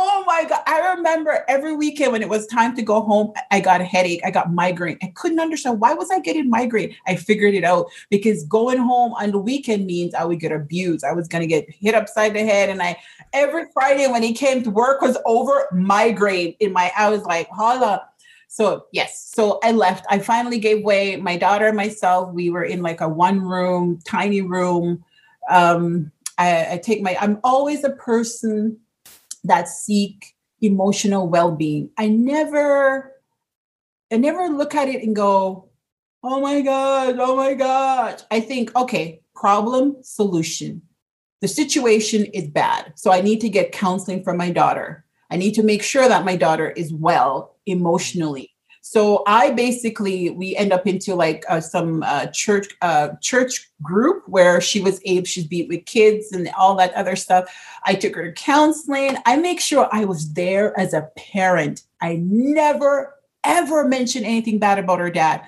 Oh my God. I remember every weekend when it was time to go home, I got a headache. I got migraine. I couldn't understand why was I getting migraine? I figured it out because going home on the weekend means I would get abused. I was going to get hit upside the head. And I, every Friday when he came to work was over migraine in my, I was like, holla. So yes, so I left. I finally gave way. My daughter and myself, we were in like a one room, tiny room. Um, I, I take my, I'm always a person that seek emotional well-being. I never I never look at it and go, "Oh my god, oh my god." I think, "Okay, problem, solution. The situation is bad. So I need to get counseling for my daughter. I need to make sure that my daughter is well emotionally. So I basically we end up into like uh, some uh, church uh, church group where she was able she's be with kids and all that other stuff. I took her to counseling. I make sure I was there as a parent. I never ever mentioned anything bad about her dad.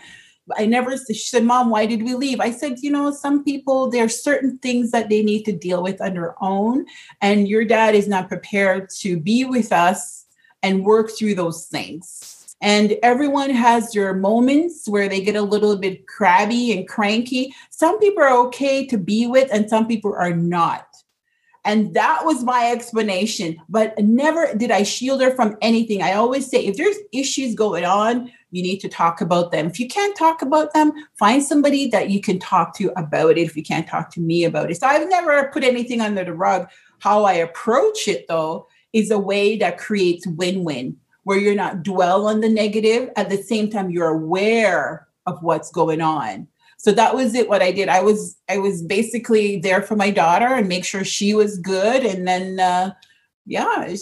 I never, she said, Mom, why did we leave? I said, You know, some people, there are certain things that they need to deal with on their own. And your dad is not prepared to be with us and work through those things. And everyone has their moments where they get a little bit crabby and cranky. Some people are okay to be with, and some people are not. And that was my explanation. But never did I shield her from anything. I always say if there's issues going on, you need to talk about them. If you can't talk about them, find somebody that you can talk to about it if you can't talk to me about it. So I've never put anything under the rug. How I approach it though is a way that creates win-win where you're not dwell on the negative at the same time you're aware of what's going on. So that was it what i did. I was i was basically there for my daughter and make sure she was good and then uh yeah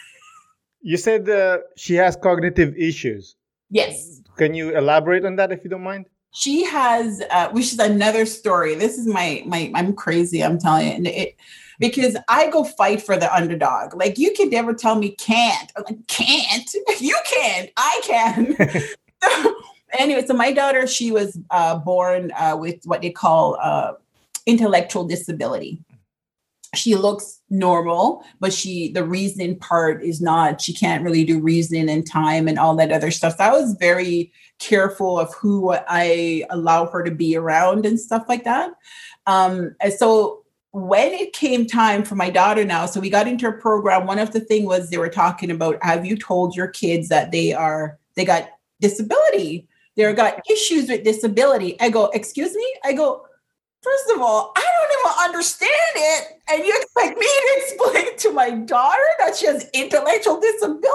you said uh, she has cognitive issues. Yes. Can you elaborate on that if you don't mind? She has uh, which is another story. This is my my i'm crazy i'm telling you. And it because i go fight for the underdog like you can never tell me can't I'm like can't you can't i can anyway, so my daughter, she was uh, born uh, with what they call uh, intellectual disability. She looks normal, but she the reasoning part is not. She can't really do reasoning and time and all that other stuff. So I was very careful of who I allow her to be around and stuff like that. Um, and so when it came time for my daughter now, so we got into a program. One of the thing was they were talking about have you told your kids that they are they got disability? They're got issues with disability. I go, excuse me? I go, first of all, I don't even understand it. And you expect me to explain to my daughter that she has intellectual disability?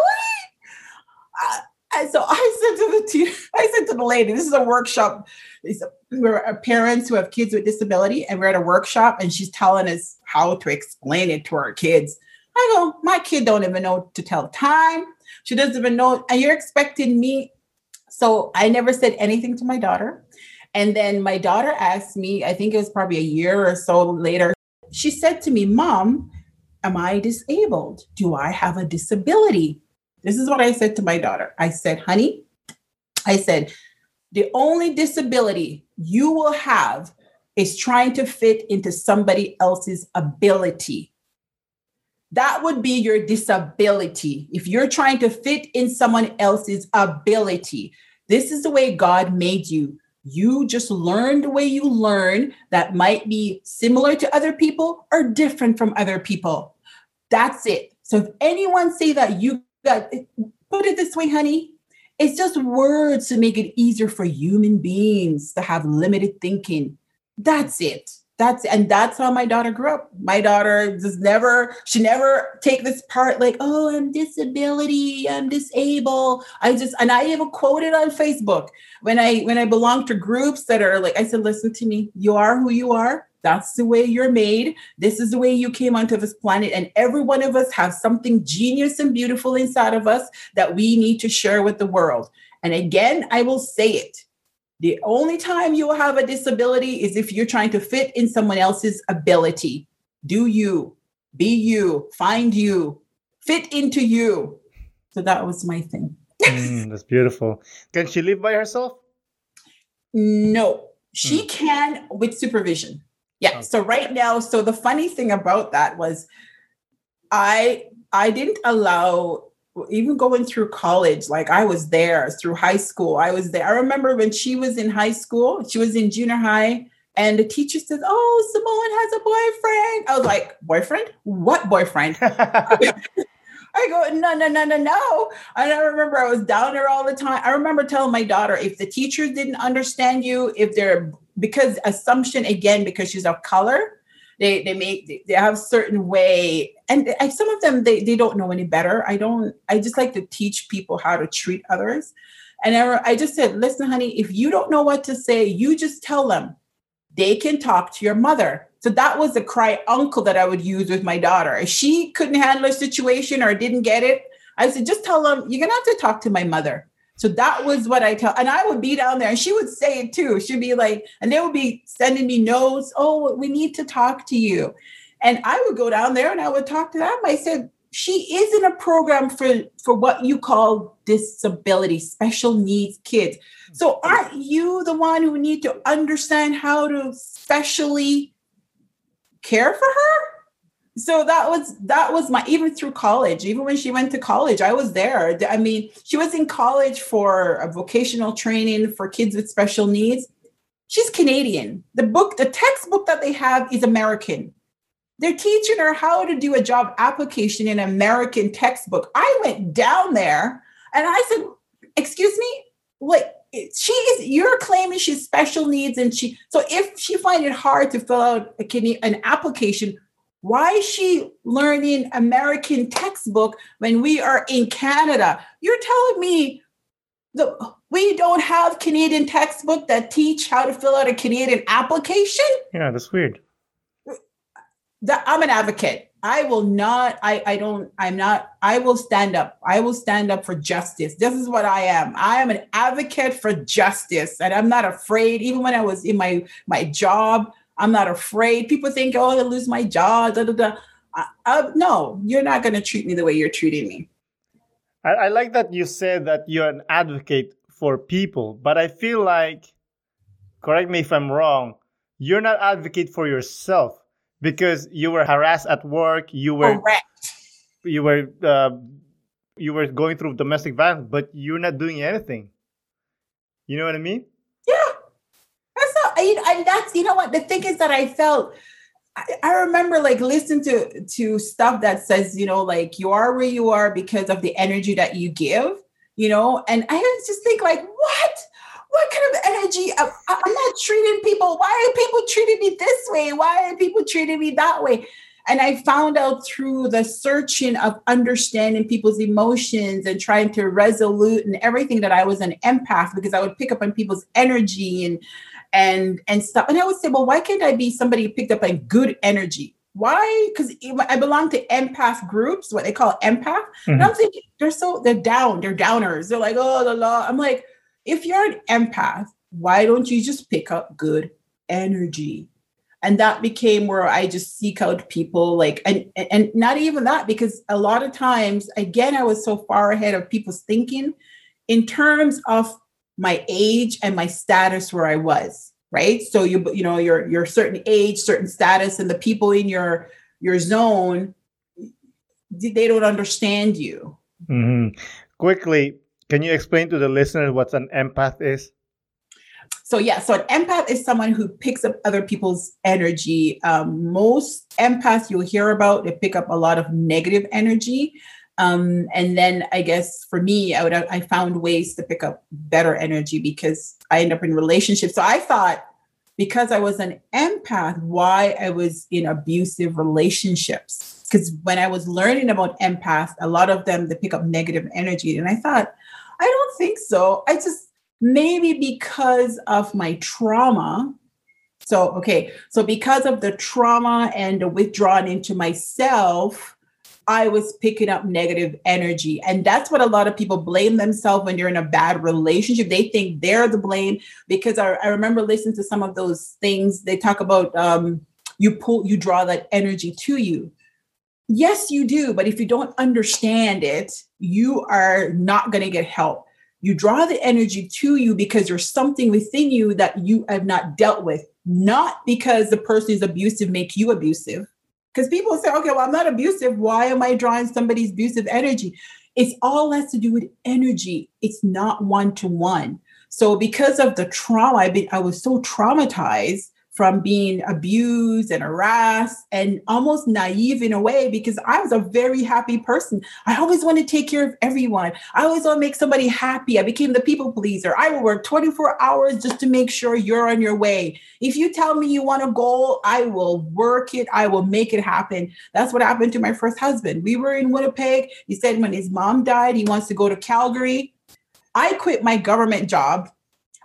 Uh, and so I said to the te- I said to the lady, this is a workshop. We're uh, parents who have kids with disability, and we're at a workshop, and she's telling us how to explain it to our kids. I go, my kid don't even know to tell time. She doesn't even know, and you're expecting me so I never said anything to my daughter. And then my daughter asked me, I think it was probably a year or so later, she said to me, Mom, am I disabled? Do I have a disability? This is what I said to my daughter. I said, honey, I said, the only disability you will have is trying to fit into somebody else's ability. That would be your disability. If you're trying to fit in someone else's ability, this is the way God made you. You just learn the way you learn that might be similar to other people or different from other people. That's it. So if anyone say that you got put it this way, honey, it's just words to make it easier for human beings to have limited thinking. That's it. That's and that's how my daughter grew up. My daughter just never she never take this part like oh i'm disability i'm disabled i just and i even quoted on facebook. When i when i belong to groups that are like i said listen to me. You are who you are that's the way you're made this is the way you came onto this planet and every one of us have something genius and beautiful inside of us that we need to share with the world and again i will say it the only time you will have a disability is if you're trying to fit in someone else's ability. Do you, be you, find you, fit into you. So that was my thing. mm, that's beautiful. Can she live by herself? No, she mm. can with supervision. Yeah. Okay. So right now, so the funny thing about that was I I didn't allow even going through college, like I was there through high school. I was there. I remember when she was in high school, she was in junior high, and the teacher says, Oh, Simone has a boyfriend. I was like, Boyfriend? What boyfriend? I go, no, no, no, no, no. And I remember I was down there all the time. I remember telling my daughter, if the teachers didn't understand you, if they're because assumption again, because she's of color, they they make they have certain way and I, some of them they, they don't know any better i don't i just like to teach people how to treat others and I, I just said listen honey if you don't know what to say you just tell them they can talk to your mother So that was the cry uncle that I would use with my daughter. If she couldn't handle a situation or didn't get it, I said, just tell them you're gonna have to talk to my mother. So that was what I tell, and I would be down there, and she would say it too. She'd be like, and they would be sending me notes. Oh, we need to talk to you, and I would go down there and I would talk to them. I said, she is in a program for for what you call disability, special needs kids. So aren't you the one who need to understand how to specially care for her? so that was that was my even through college even when she went to college i was there. I mean she was in college for a vocational training for kids with special needs. She's canadian. The book the textbook that they have is american. They're teaching her how to do a job application in american textbook. I went down there and i said excuse me? What she is you're claiming she's special needs and she so if she find it hard to fill out a, an application why is she learning American textbook when we are in Canada? You're telling me that we don't have Canadian textbook that teach how to fill out a Canadian application? Yeah, that's weird. That I'm an advocate. I will not, I, I don't, I'm not, I will stand up. I will stand up for justice. This is what I am. I am an advocate for justice. And I'm not afraid, even when I was in my my job, I'm not afraid. People think, oh, I'll lose my job. Da, da, da. I, I, no, you're not going to treat me the way you're treating me. I, I like that you said that you're an advocate for people, but I feel like, correct me if I'm wrong, you're not advocate for yourself because you were harassed at work. You were correct. You were uh, you were going through domestic violence, but you're not doing anything. You know what I mean? Yeah, that's I, and that's you know what the thing is that I felt. I, I remember like listening to to stuff that says you know like you are where you are because of the energy that you give, you know, and I just think like what what kind of energy I'm, I'm not treating people why are people treating me this way why are people treating me that way and i found out through the searching of understanding people's emotions and trying to resolute and everything that i was an empath because i would pick up on people's energy and and and stuff. And I would say, well, why can't I be somebody who picked up on good energy? Why? Because I belong to empath groups, what they call empath. Mm-hmm. And I'm thinking they're so they're down, they're downers. They're like, oh, the law. I'm like, if you're an empath, why don't you just pick up good energy? And that became where I just seek out people like and and not even that because a lot of times again I was so far ahead of people's thinking in terms of my age and my status where I was, right? So you you know your your certain age, certain status, and the people in your your zone, they don't understand you. Mm-hmm. Quickly, can you explain to the listeners what an empath is? So yeah, so an empath is someone who picks up other people's energy. Um, most empaths you'll hear about they pick up a lot of negative energy. Um, and then I guess for me, I would I found ways to pick up better energy because I end up in relationships. So I thought because I was an empath, why I was in abusive relationships. Because when I was learning about empaths, a lot of them they pick up negative energy. And I thought, I don't think so. I just maybe because of my trauma. So, okay, so because of the trauma and the withdrawing into myself, I was picking up negative energy. And that's what a lot of people blame themselves when you're in a bad relationship. They think they're the blame because I, I remember listening to some of those things. They talk about um, you pull, you draw that energy to you. Yes, you do. But if you don't understand it, you are not going to get help. You draw the energy to you because there's something within you that you have not dealt with, not because the person is abusive make you abusive because people say, okay, well, I'm not abusive. Why am I drawing somebody's abusive energy? It's all has to do with energy. It's not one to one. So because of the trauma, been, I was so traumatized from being abused and harassed and almost naive in a way because I was a very happy person. I always want to take care of everyone. I always want to make somebody happy. I became the people pleaser. I will work 24 hours just to make sure you're on your way. If you tell me you want a goal, I will work it. I will make it happen. That's what happened to my first husband. We were in Winnipeg. He said when his mom died, he wants to go to Calgary. I quit my government job.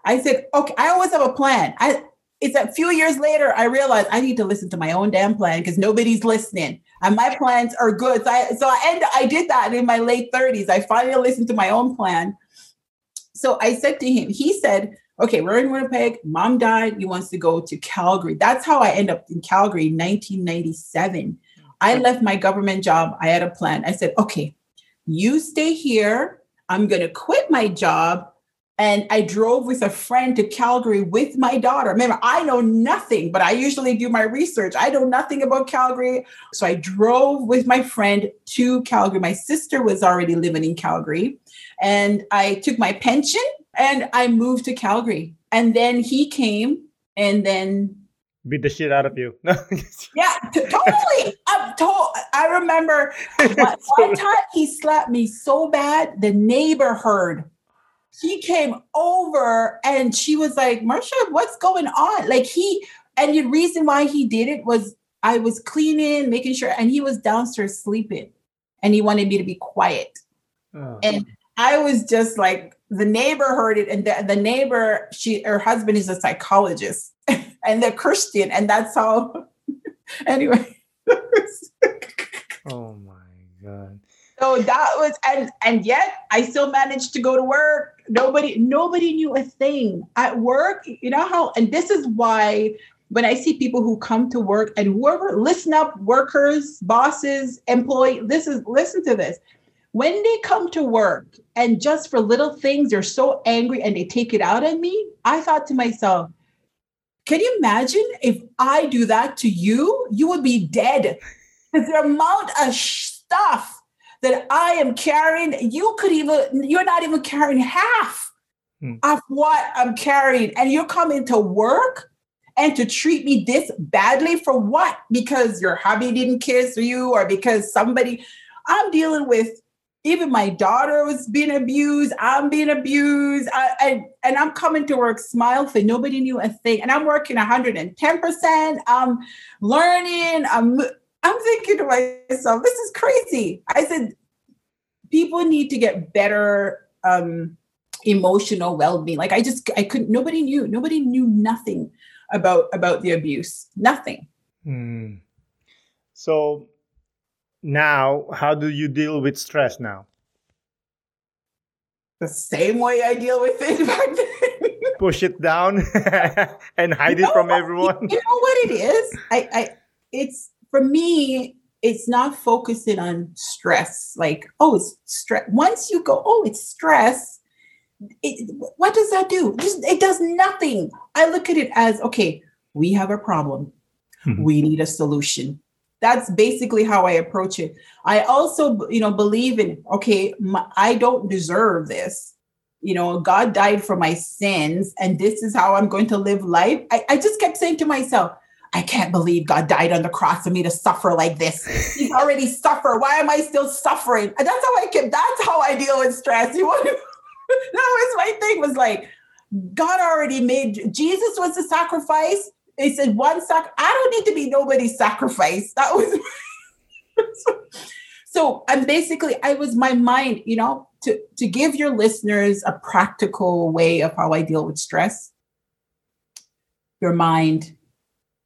I said, okay, I always have a plan. I it's a few years later I realized I need to listen to my own damn plan because nobody's listening. And my plans are good. So I so I end I did that in my late 30s. I finally listened to my own plan. So I said to him, he said, okay, we're in Winnipeg. Mom died. He wants to go to Calgary. That's how I end up in Calgary in 1997. I left my government job. I had a plan. I said, okay, you stay here. I'm going to quit my job. And I drove with a friend to Calgary with my daughter. Remember, I know nothing, but I usually do my research. I know nothing about Calgary. So I drove with my friend to Calgary. My sister was already living in Calgary. And I took my pension and I moved to Calgary. And then he came and then beat the shit out of you. yeah, t- totally. I'm to- I remember one, one time he slapped me so bad, the neighbor heard. He came over and she was like, Marsha, what's going on? Like he, and the reason why he did it was I was cleaning, making sure, and he was downstairs sleeping and he wanted me to be quiet. Oh. And I was just like, the neighbor heard it, and the, the neighbor, she her husband is a psychologist, and they're Christian, and that's how. anyway. oh my god. So that was, and and yet I still managed to go to work. Nobody, nobody knew a thing. At work. You know how, and this is why when I see people who come to work and whoever listen up, workers, bosses, employee, this is listen to this. When they come to work and just for little things they're so angry and they take it out on me i thought to myself can you imagine if i do that to you? You would be dead. The amount of stuff that i am carrying you could even you're not even carrying half hmm. of what i'm carrying and you're coming to work and to treat me this badly for what because your hubby didn't kiss you or because somebody i'm dealing with even my daughter was being abused. I'm being abused. I, I, and I'm coming to work smile for nobody knew a thing. And I'm working 110%. I'm learning. I'm, I'm thinking to myself, this is crazy. I said, people need to get better um, emotional well-being. Like I just, I couldn't, nobody knew, nobody knew nothing about, about the abuse. Nothing. Hmm. So now how do you deal with stress now the same way i deal with it back then push it down and hide you it from everyone you know what it is i i it's for me it's not focusing on stress like oh it's stress once you go oh it's stress it, what does that do it does nothing i look at it as okay we have a problem mm-hmm. we need a solution that's basically how I approach it. I also, you know, believe in okay, my, I don't deserve this. You know, God died for my sins, and this is how I'm going to live life. I, I just kept saying to myself, I can't believe God died on the cross for me to suffer like this. He's already suffered. Why am I still suffering? And that's how I kept. That's how I deal with stress. You want to? that was my thing. Was like God already made Jesus was the sacrifice. They said one sac. I don't need to be nobody's sacrifice. That was. so I'm basically I was my mind, you know, to to give your listeners a practical way of how I deal with stress. Your mind,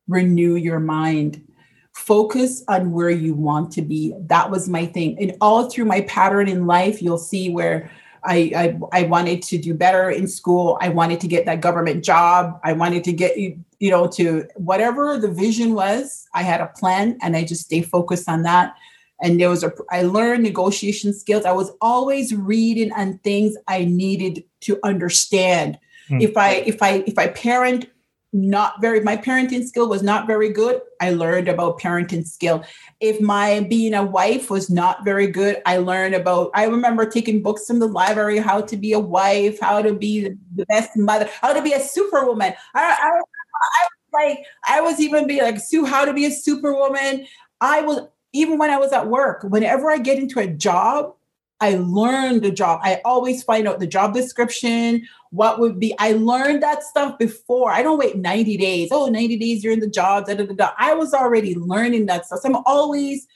renew your mind focus on where you want to be that was my thing and all through my pattern in life you'll see where I, I, I wanted to do better in school. I wanted to get that government job. I wanted to get you you know to whatever the vision was. I had a plan, and I just stay focused on that. And there was a I learned negotiation skills. I was always reading on things I needed to understand. Hmm. If I if I if I parent not very my parenting skill was not very good. I learned about parenting skill. If my being a wife was not very good i learned about i remember taking books from the library how to be a wife how to be the best mother how to be a superwoman. I, I, I like i was even being like sue how to be a superwoman? I was even when i was at work whenever i get into a job I learn the job. I always find out the job description, what would be. I learned that stuff before. I don't wait 90 days. Oh, 90 days, you're in the job. Da, da, da, da. I was already learning that stuff. So I'm always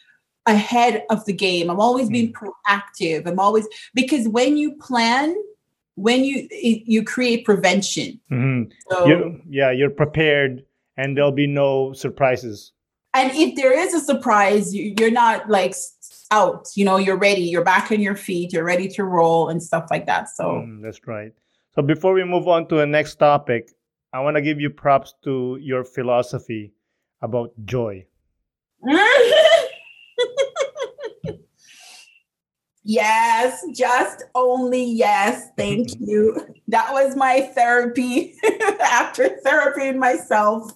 ahead of the game. I'm always being hmm. proactive. I'm always, because when you plan, when you you create prevention. Mm-hmm. So, you're, yeah, you're prepared, and there'll be no surprises. And if there is a surprise, you, you're not like out. You know, you're ready. You're back on your feet. You're ready to roll and stuff like that. So mm, that's right. So before we move on to the next topic, I want to give you props to your philosophy about joy. yes, just only yes. Thank you. That was my therapy after therapy myself.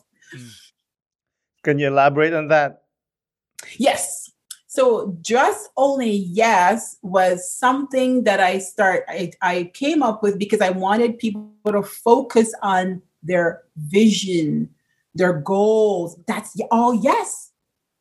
Can you elaborate on that? Yes. So just only yes was something that I start I, I came up with because I wanted people to focus on their vision, their goals. That's all yes.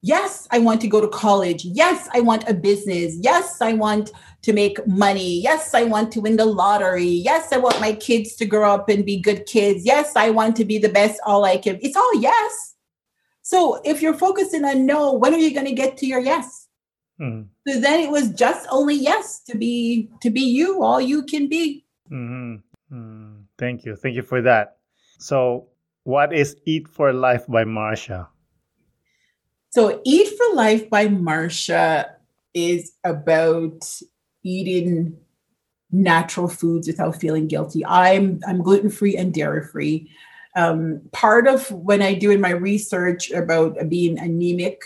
Yes, I want to go to college. Yes, I want a business. Yes, I want to make money. Yes, I want to win the lottery. Yes, I want my kids to grow up and be good kids. Yes, I want to be the best all I can. It's all yes. So if you're focusing on no, when are you going to get to your yes? Hmm. So then it was just only yes to be to be you, all you can be. Mm-hmm. Mm. Thank you, thank you for that. So, what is Eat for Life by Marsha? So, Eat for Life by Marsha is about eating natural foods without feeling guilty. I'm I'm gluten free and dairy free. Um, part of when I do in my research about being anemic,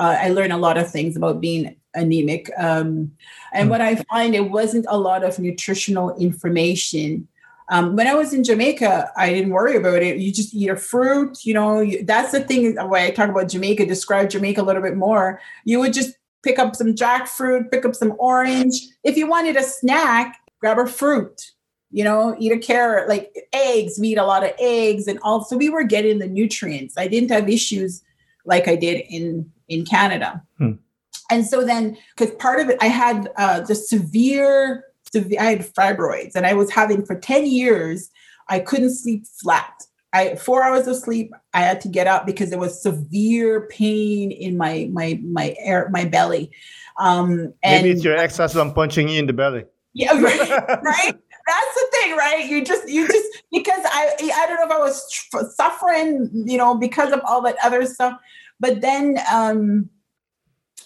uh, I learned a lot of things about being anemic. Um, and mm. what I find it wasn't a lot of nutritional information um, when I was in Jamaica, I didn't worry about it. You just eat a fruit, you know. You, that's the thing. Why I talk about Jamaica, describe Jamaica a little bit more. You would just pick up some jackfruit, pick up some orange. If you wanted a snack, grab a fruit. You know, eat a carrot, like eggs. We eat a lot of eggs, and also we were getting the nutrients. I didn't have issues like I did in in Canada. Hmm. And so then, because part of it, I had uh, the severe severe, I had fibroids and I was having for 10 years, I couldn't sleep flat. I four hours of sleep, I had to get up because there was severe pain in my my my air my belly. Um and maybe it's your ex-husband punching you in the belly. Yeah, right. right? That's the thing, right? You just you just because I I don't know if I was suffering, you know, because of all that other stuff. But then um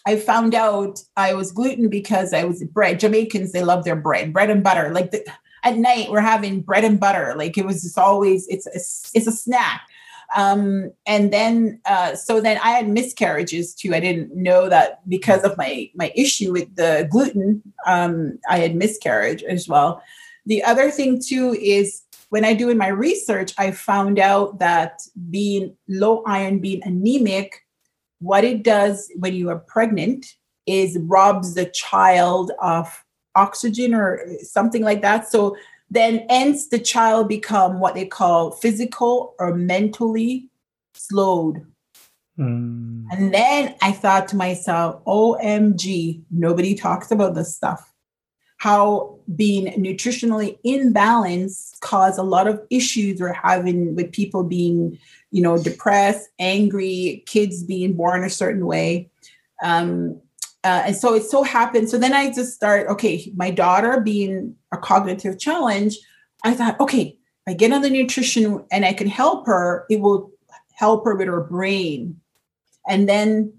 I found out I was gluten because I was bread. Jamaicans, they love their bread, bread and butter. Like the, at night, we're having bread and butter. Like it was just always, it's a, it's a snack. Um, and then, uh, so then I had miscarriages too. I didn't know that because of my my issue with the gluten, um, I had miscarriage as well. The other thing too is when I do in my research, I found out that being low iron, being anemic, what it does when you are pregnant is robs the child of oxygen or something like that. So then ends the child become what they call physical or mentally slowed. Mm. And then I thought to myself, OMG, nobody talks about this stuff. How being nutritionally imbalanced cause a lot of issues we're having with people being you know, depressed, angry, kids being born a certain way. Um, uh, and so it so happened. So then I just start, okay, my daughter being a cognitive challenge, I thought, okay, I get on the nutrition and I can help her, it will help her with her brain. And then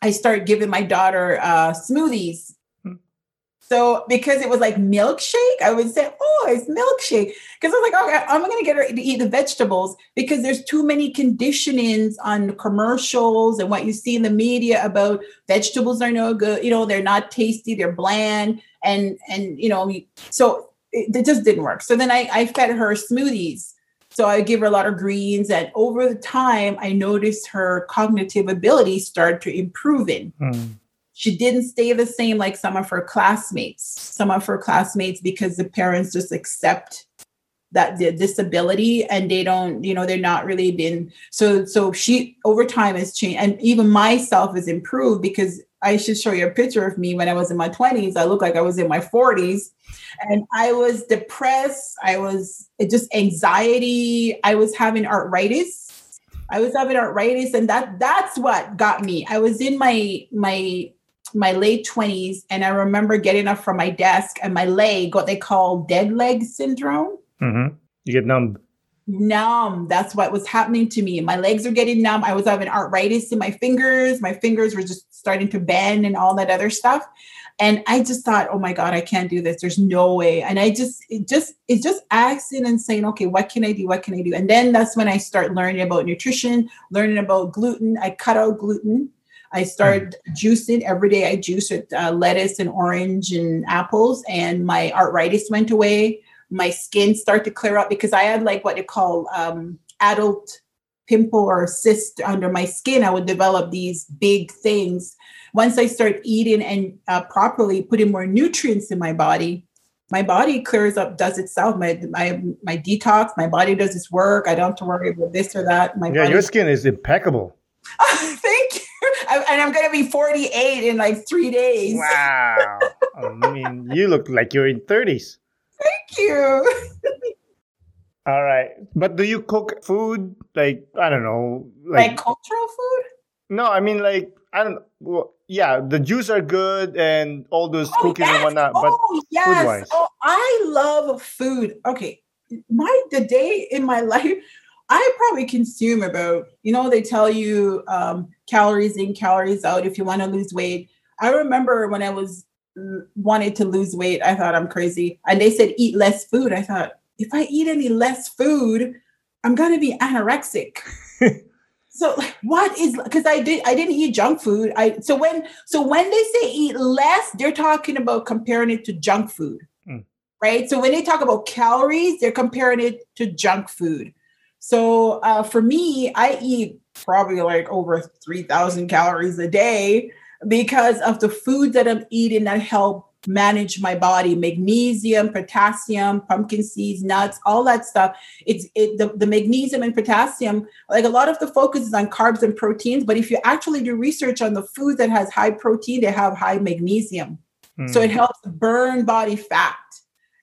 I start giving my daughter uh, smoothies so because it was like milkshake, I would say, oh, it's milkshake. Because I was like, okay, I'm gonna get her to eat the vegetables because there's too many conditionings on commercials and what you see in the media about vegetables are no good, you know, they're not tasty, they're bland, and and you know, so it, it just didn't work. So then I, I fed her smoothies. So I give her a lot of greens, and over the time, I noticed her cognitive ability start to improving. Mm she didn't stay the same like some of her classmates some of her classmates because the parents just accept that the disability and they don't you know they're not really been so so she over time has changed and even myself has improved because i should show you a picture of me when i was in my 20s i look like i was in my 40s and i was depressed. I was just anxiety. I was having arthritis. I was having arthritis and that that's what got me. I was in my my my late 20s and I remember getting up from my desk and my leg, what they call dead leg syndrome. Mm-hmm. You get numb. Numb. That's what was happening to me. My legs are getting numb. I was having arthritis in my fingers. My fingers were just starting to bend and all that other stuff. And I just thought, oh my God, I can't do this. There's no way. And I just, it just, it's just asking and saying, okay, what can I do? What can I do? And then that's when I start learning about nutrition, learning about gluten. I cut out gluten. I started juicing every day. I juice with uh, lettuce and orange and apples, and my arthritis went away. My skin started to clear up because I had like what they call um, adult pimple or cyst under my skin. I would develop these big things once I start eating and uh, properly putting more nutrients in my body, my body clears up, does itself. My my my detox, my body does its work. I don't have to worry about this or that. My yeah, body- your skin is impeccable. Thank you. I, and I'm going to be 48 in like three days. Wow. I mean, you look like you're in 30s. Thank you. All right. But do you cook food like I don't know, like, like cultural food? No, I mean like I don't. Well, yeah, the juice are good and all those oh, cookies yes. and whatnot. But oh, yes. food-wise, oh, I love food. Okay, my the day in my life, I probably consume about. You know, they tell you um, calories in, calories out. If you want to lose weight, I remember when I was mm, wanted to lose weight, I thought I'm crazy, and they said eat less food. I thought if I eat any less food, I'm gonna be anorexic. So what is because I did I didn't eat junk food. I so when so when they say eat less, they're talking about comparing it to junk food. Mm. Right. So when they talk about calories, they're comparing it to junk food. So uh, for me, I eat probably like over 3,000 calories a day because of the food that I'm eating that help manage my body magnesium potassium pumpkin seeds nuts all that stuff it's it the, the magnesium and potassium like a lot of the focus is on carbs and proteins but if you actually do research on the food that has high protein they have high magnesium mm. so it hmm. helps burn body fat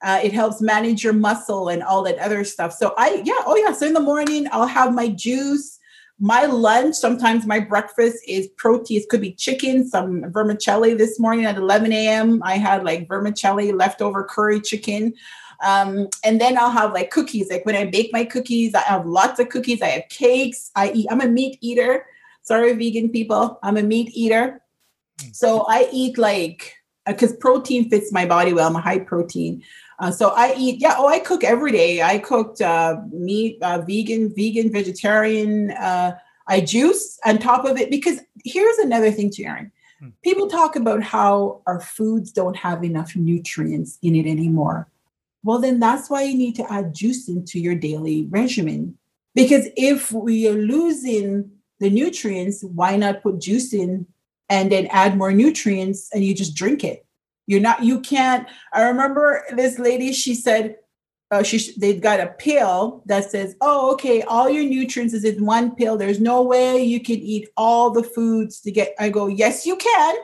uh, it helps manage your muscle and all that other stuff so i yeah oh yeah so in the morning i'll have my juice my lunch, sometimes my breakfast is protein. It could be chicken, some vermicelli this morning at 11 a.m. I had like vermicelli, leftover curry chicken. Um, and then I'll have like cookies. Like when I bake my cookies, I have lots of cookies. I have cakes. I eat, I'm a meat eater. Sorry, vegan people. I'm a meat eater. Hmm. So I eat like, because uh, protein fits my body well. I'm a high protein. Uh, so I eat, yeah. Oh, I cook every day. I cooked uh, meat, uh, vegan, vegan, vegetarian. Uh, I juice on top of it because here's another thing, Aaron. Hmm. People talk about how our foods don't have enough nutrients in it anymore. Well, then that's why you need to add juice into your daily regimen. Because if we are losing the nutrients, why not put juice in and then add more nutrients and you just drink it? You're not, you can't. I remember this lady, she said, uh, she they've got a pill that says, "Oh, okay, all your nutrients is in one pill. There's no way you can eat all the foods to get." I go, "Yes, you can.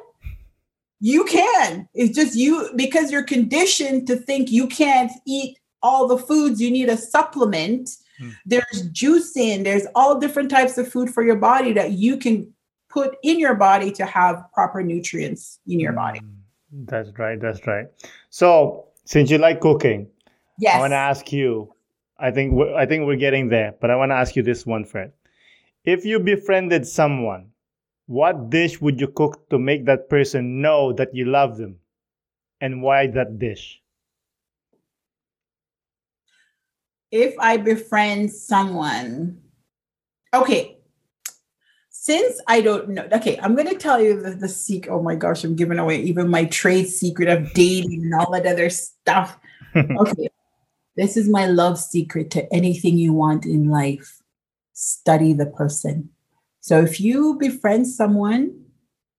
You can. It's just you because you're conditioned to think you can't eat all the foods. You need a supplement. Hmm. There's juicing. There's all different types of food for your body that you can put in your body to have proper nutrients in your body." Hmm. That's right. That's right. So, since you like cooking, yes, I want to ask you. I think we're, I think we're getting there, but I want to ask you this one, Fred. If you befriended someone, what dish would you cook to make that person know that you love them, and why that dish? If I befriend someone, okay, since I don't know, okay, I'm going to tell you the, the secret. Oh my gosh, I'm giving away even my trade secret of dating and all that other stuff. okay, this is my love secret to anything you want in life study the person. So if you befriend someone,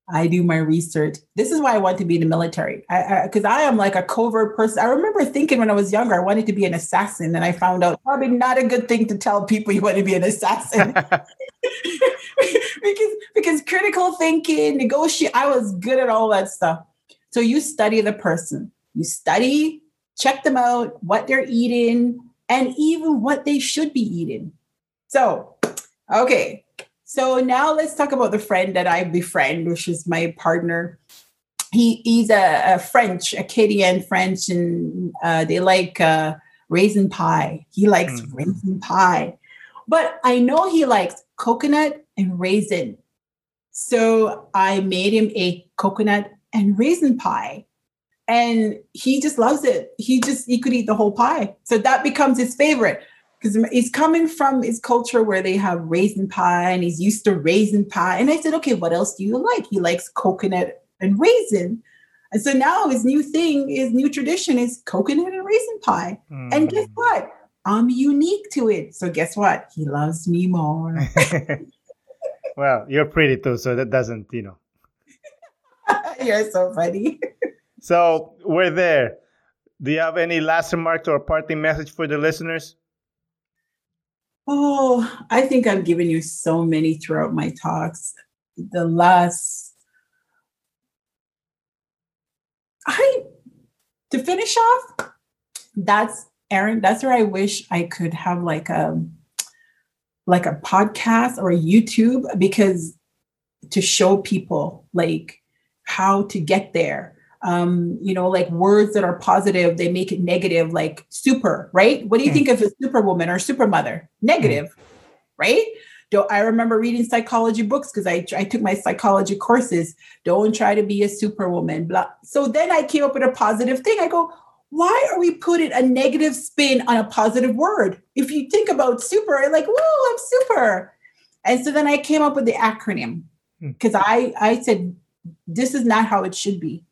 I do my research. This is why I want to be in the military. Because I, I, I, am like a covert person. I remember thinking when I was younger, I wanted to be an assassin, and I found out probably not a good thing to tell people you want to be an assassin. because because critical thinking, negotiate, I was good at all that stuff. So you study the person. You study, check them out, what they're eating, and even what they should be eating. So, okay, so now let's talk about the friend that I befriend, which is my partner. he he's a, a French, Acadian French, and uh, they like uh, raisin pie. He likes mm. raisin pie, but I know he likes coconut and raisin. So I made him a coconut and raisin pie. And he just loves it. He just he could eat the whole pie. So that becomes his favorite because he's coming from his culture where they have raisin pie and he's used to raisin pie. And I said, okay, what else do you like? He likes coconut and raisin. And so now his new thing, his new tradition is coconut and raisin pie. Mm. And guess what? I'm unique to it. So guess what? He loves me more. well, you're pretty too, so that doesn't, you know. you're so funny. so we're there. Do you have any last remarks or parting message for the listeners? Oh, I think I've given you so many throughout my talks. The last, I, to finish off, that's Aaron, that's where I wish I could have like a, like a podcast or a YouTube because to show people like how to get there um, you know, like words that are positive, they make it negative, like super, right? What do you mm. think of a superwoman or supermother? Negative, mm. right? Don't, I remember reading psychology books because I, I took my psychology courses. Don't try to be a superwoman. Blah. So then I came up with a positive thing. I go, why are we putting a negative spin on a positive word? If you think about super, like, whoa, I'm super. And so then I came up with the acronym because mm. I I said this is not how it should be.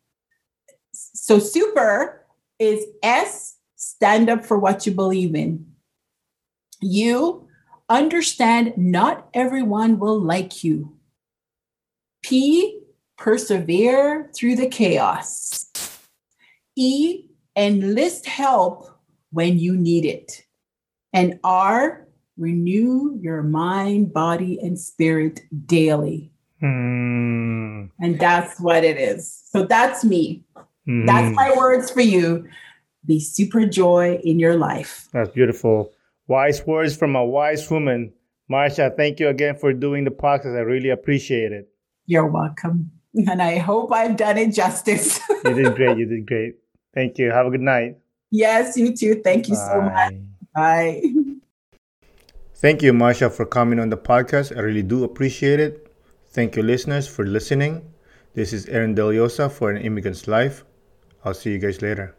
So super is S, stand up for what you believe in. You understand not everyone will like you. P, persevere through the chaos. E, enlist help when you need it. And R, renew your mind, body, and spirit daily. Hmm. And that's what it is. So that's me. Mm. That's my words for you. Be super joy in your life. That's beautiful. Wise words from a wise woman. Marsha, thank you again for doing the podcast. I really appreciate it. You're welcome. And I hope I've done it justice. you did great. You did great. Thank you. Have a good night. Yes, you too. Thank you Bye. so much. Bye. Thank you, Marsha, for coming on the podcast. I really do appreciate it. Thank you, listeners, for listening. This is Aaron Deliosa for An Immigrant's Life. I'll see you guys later.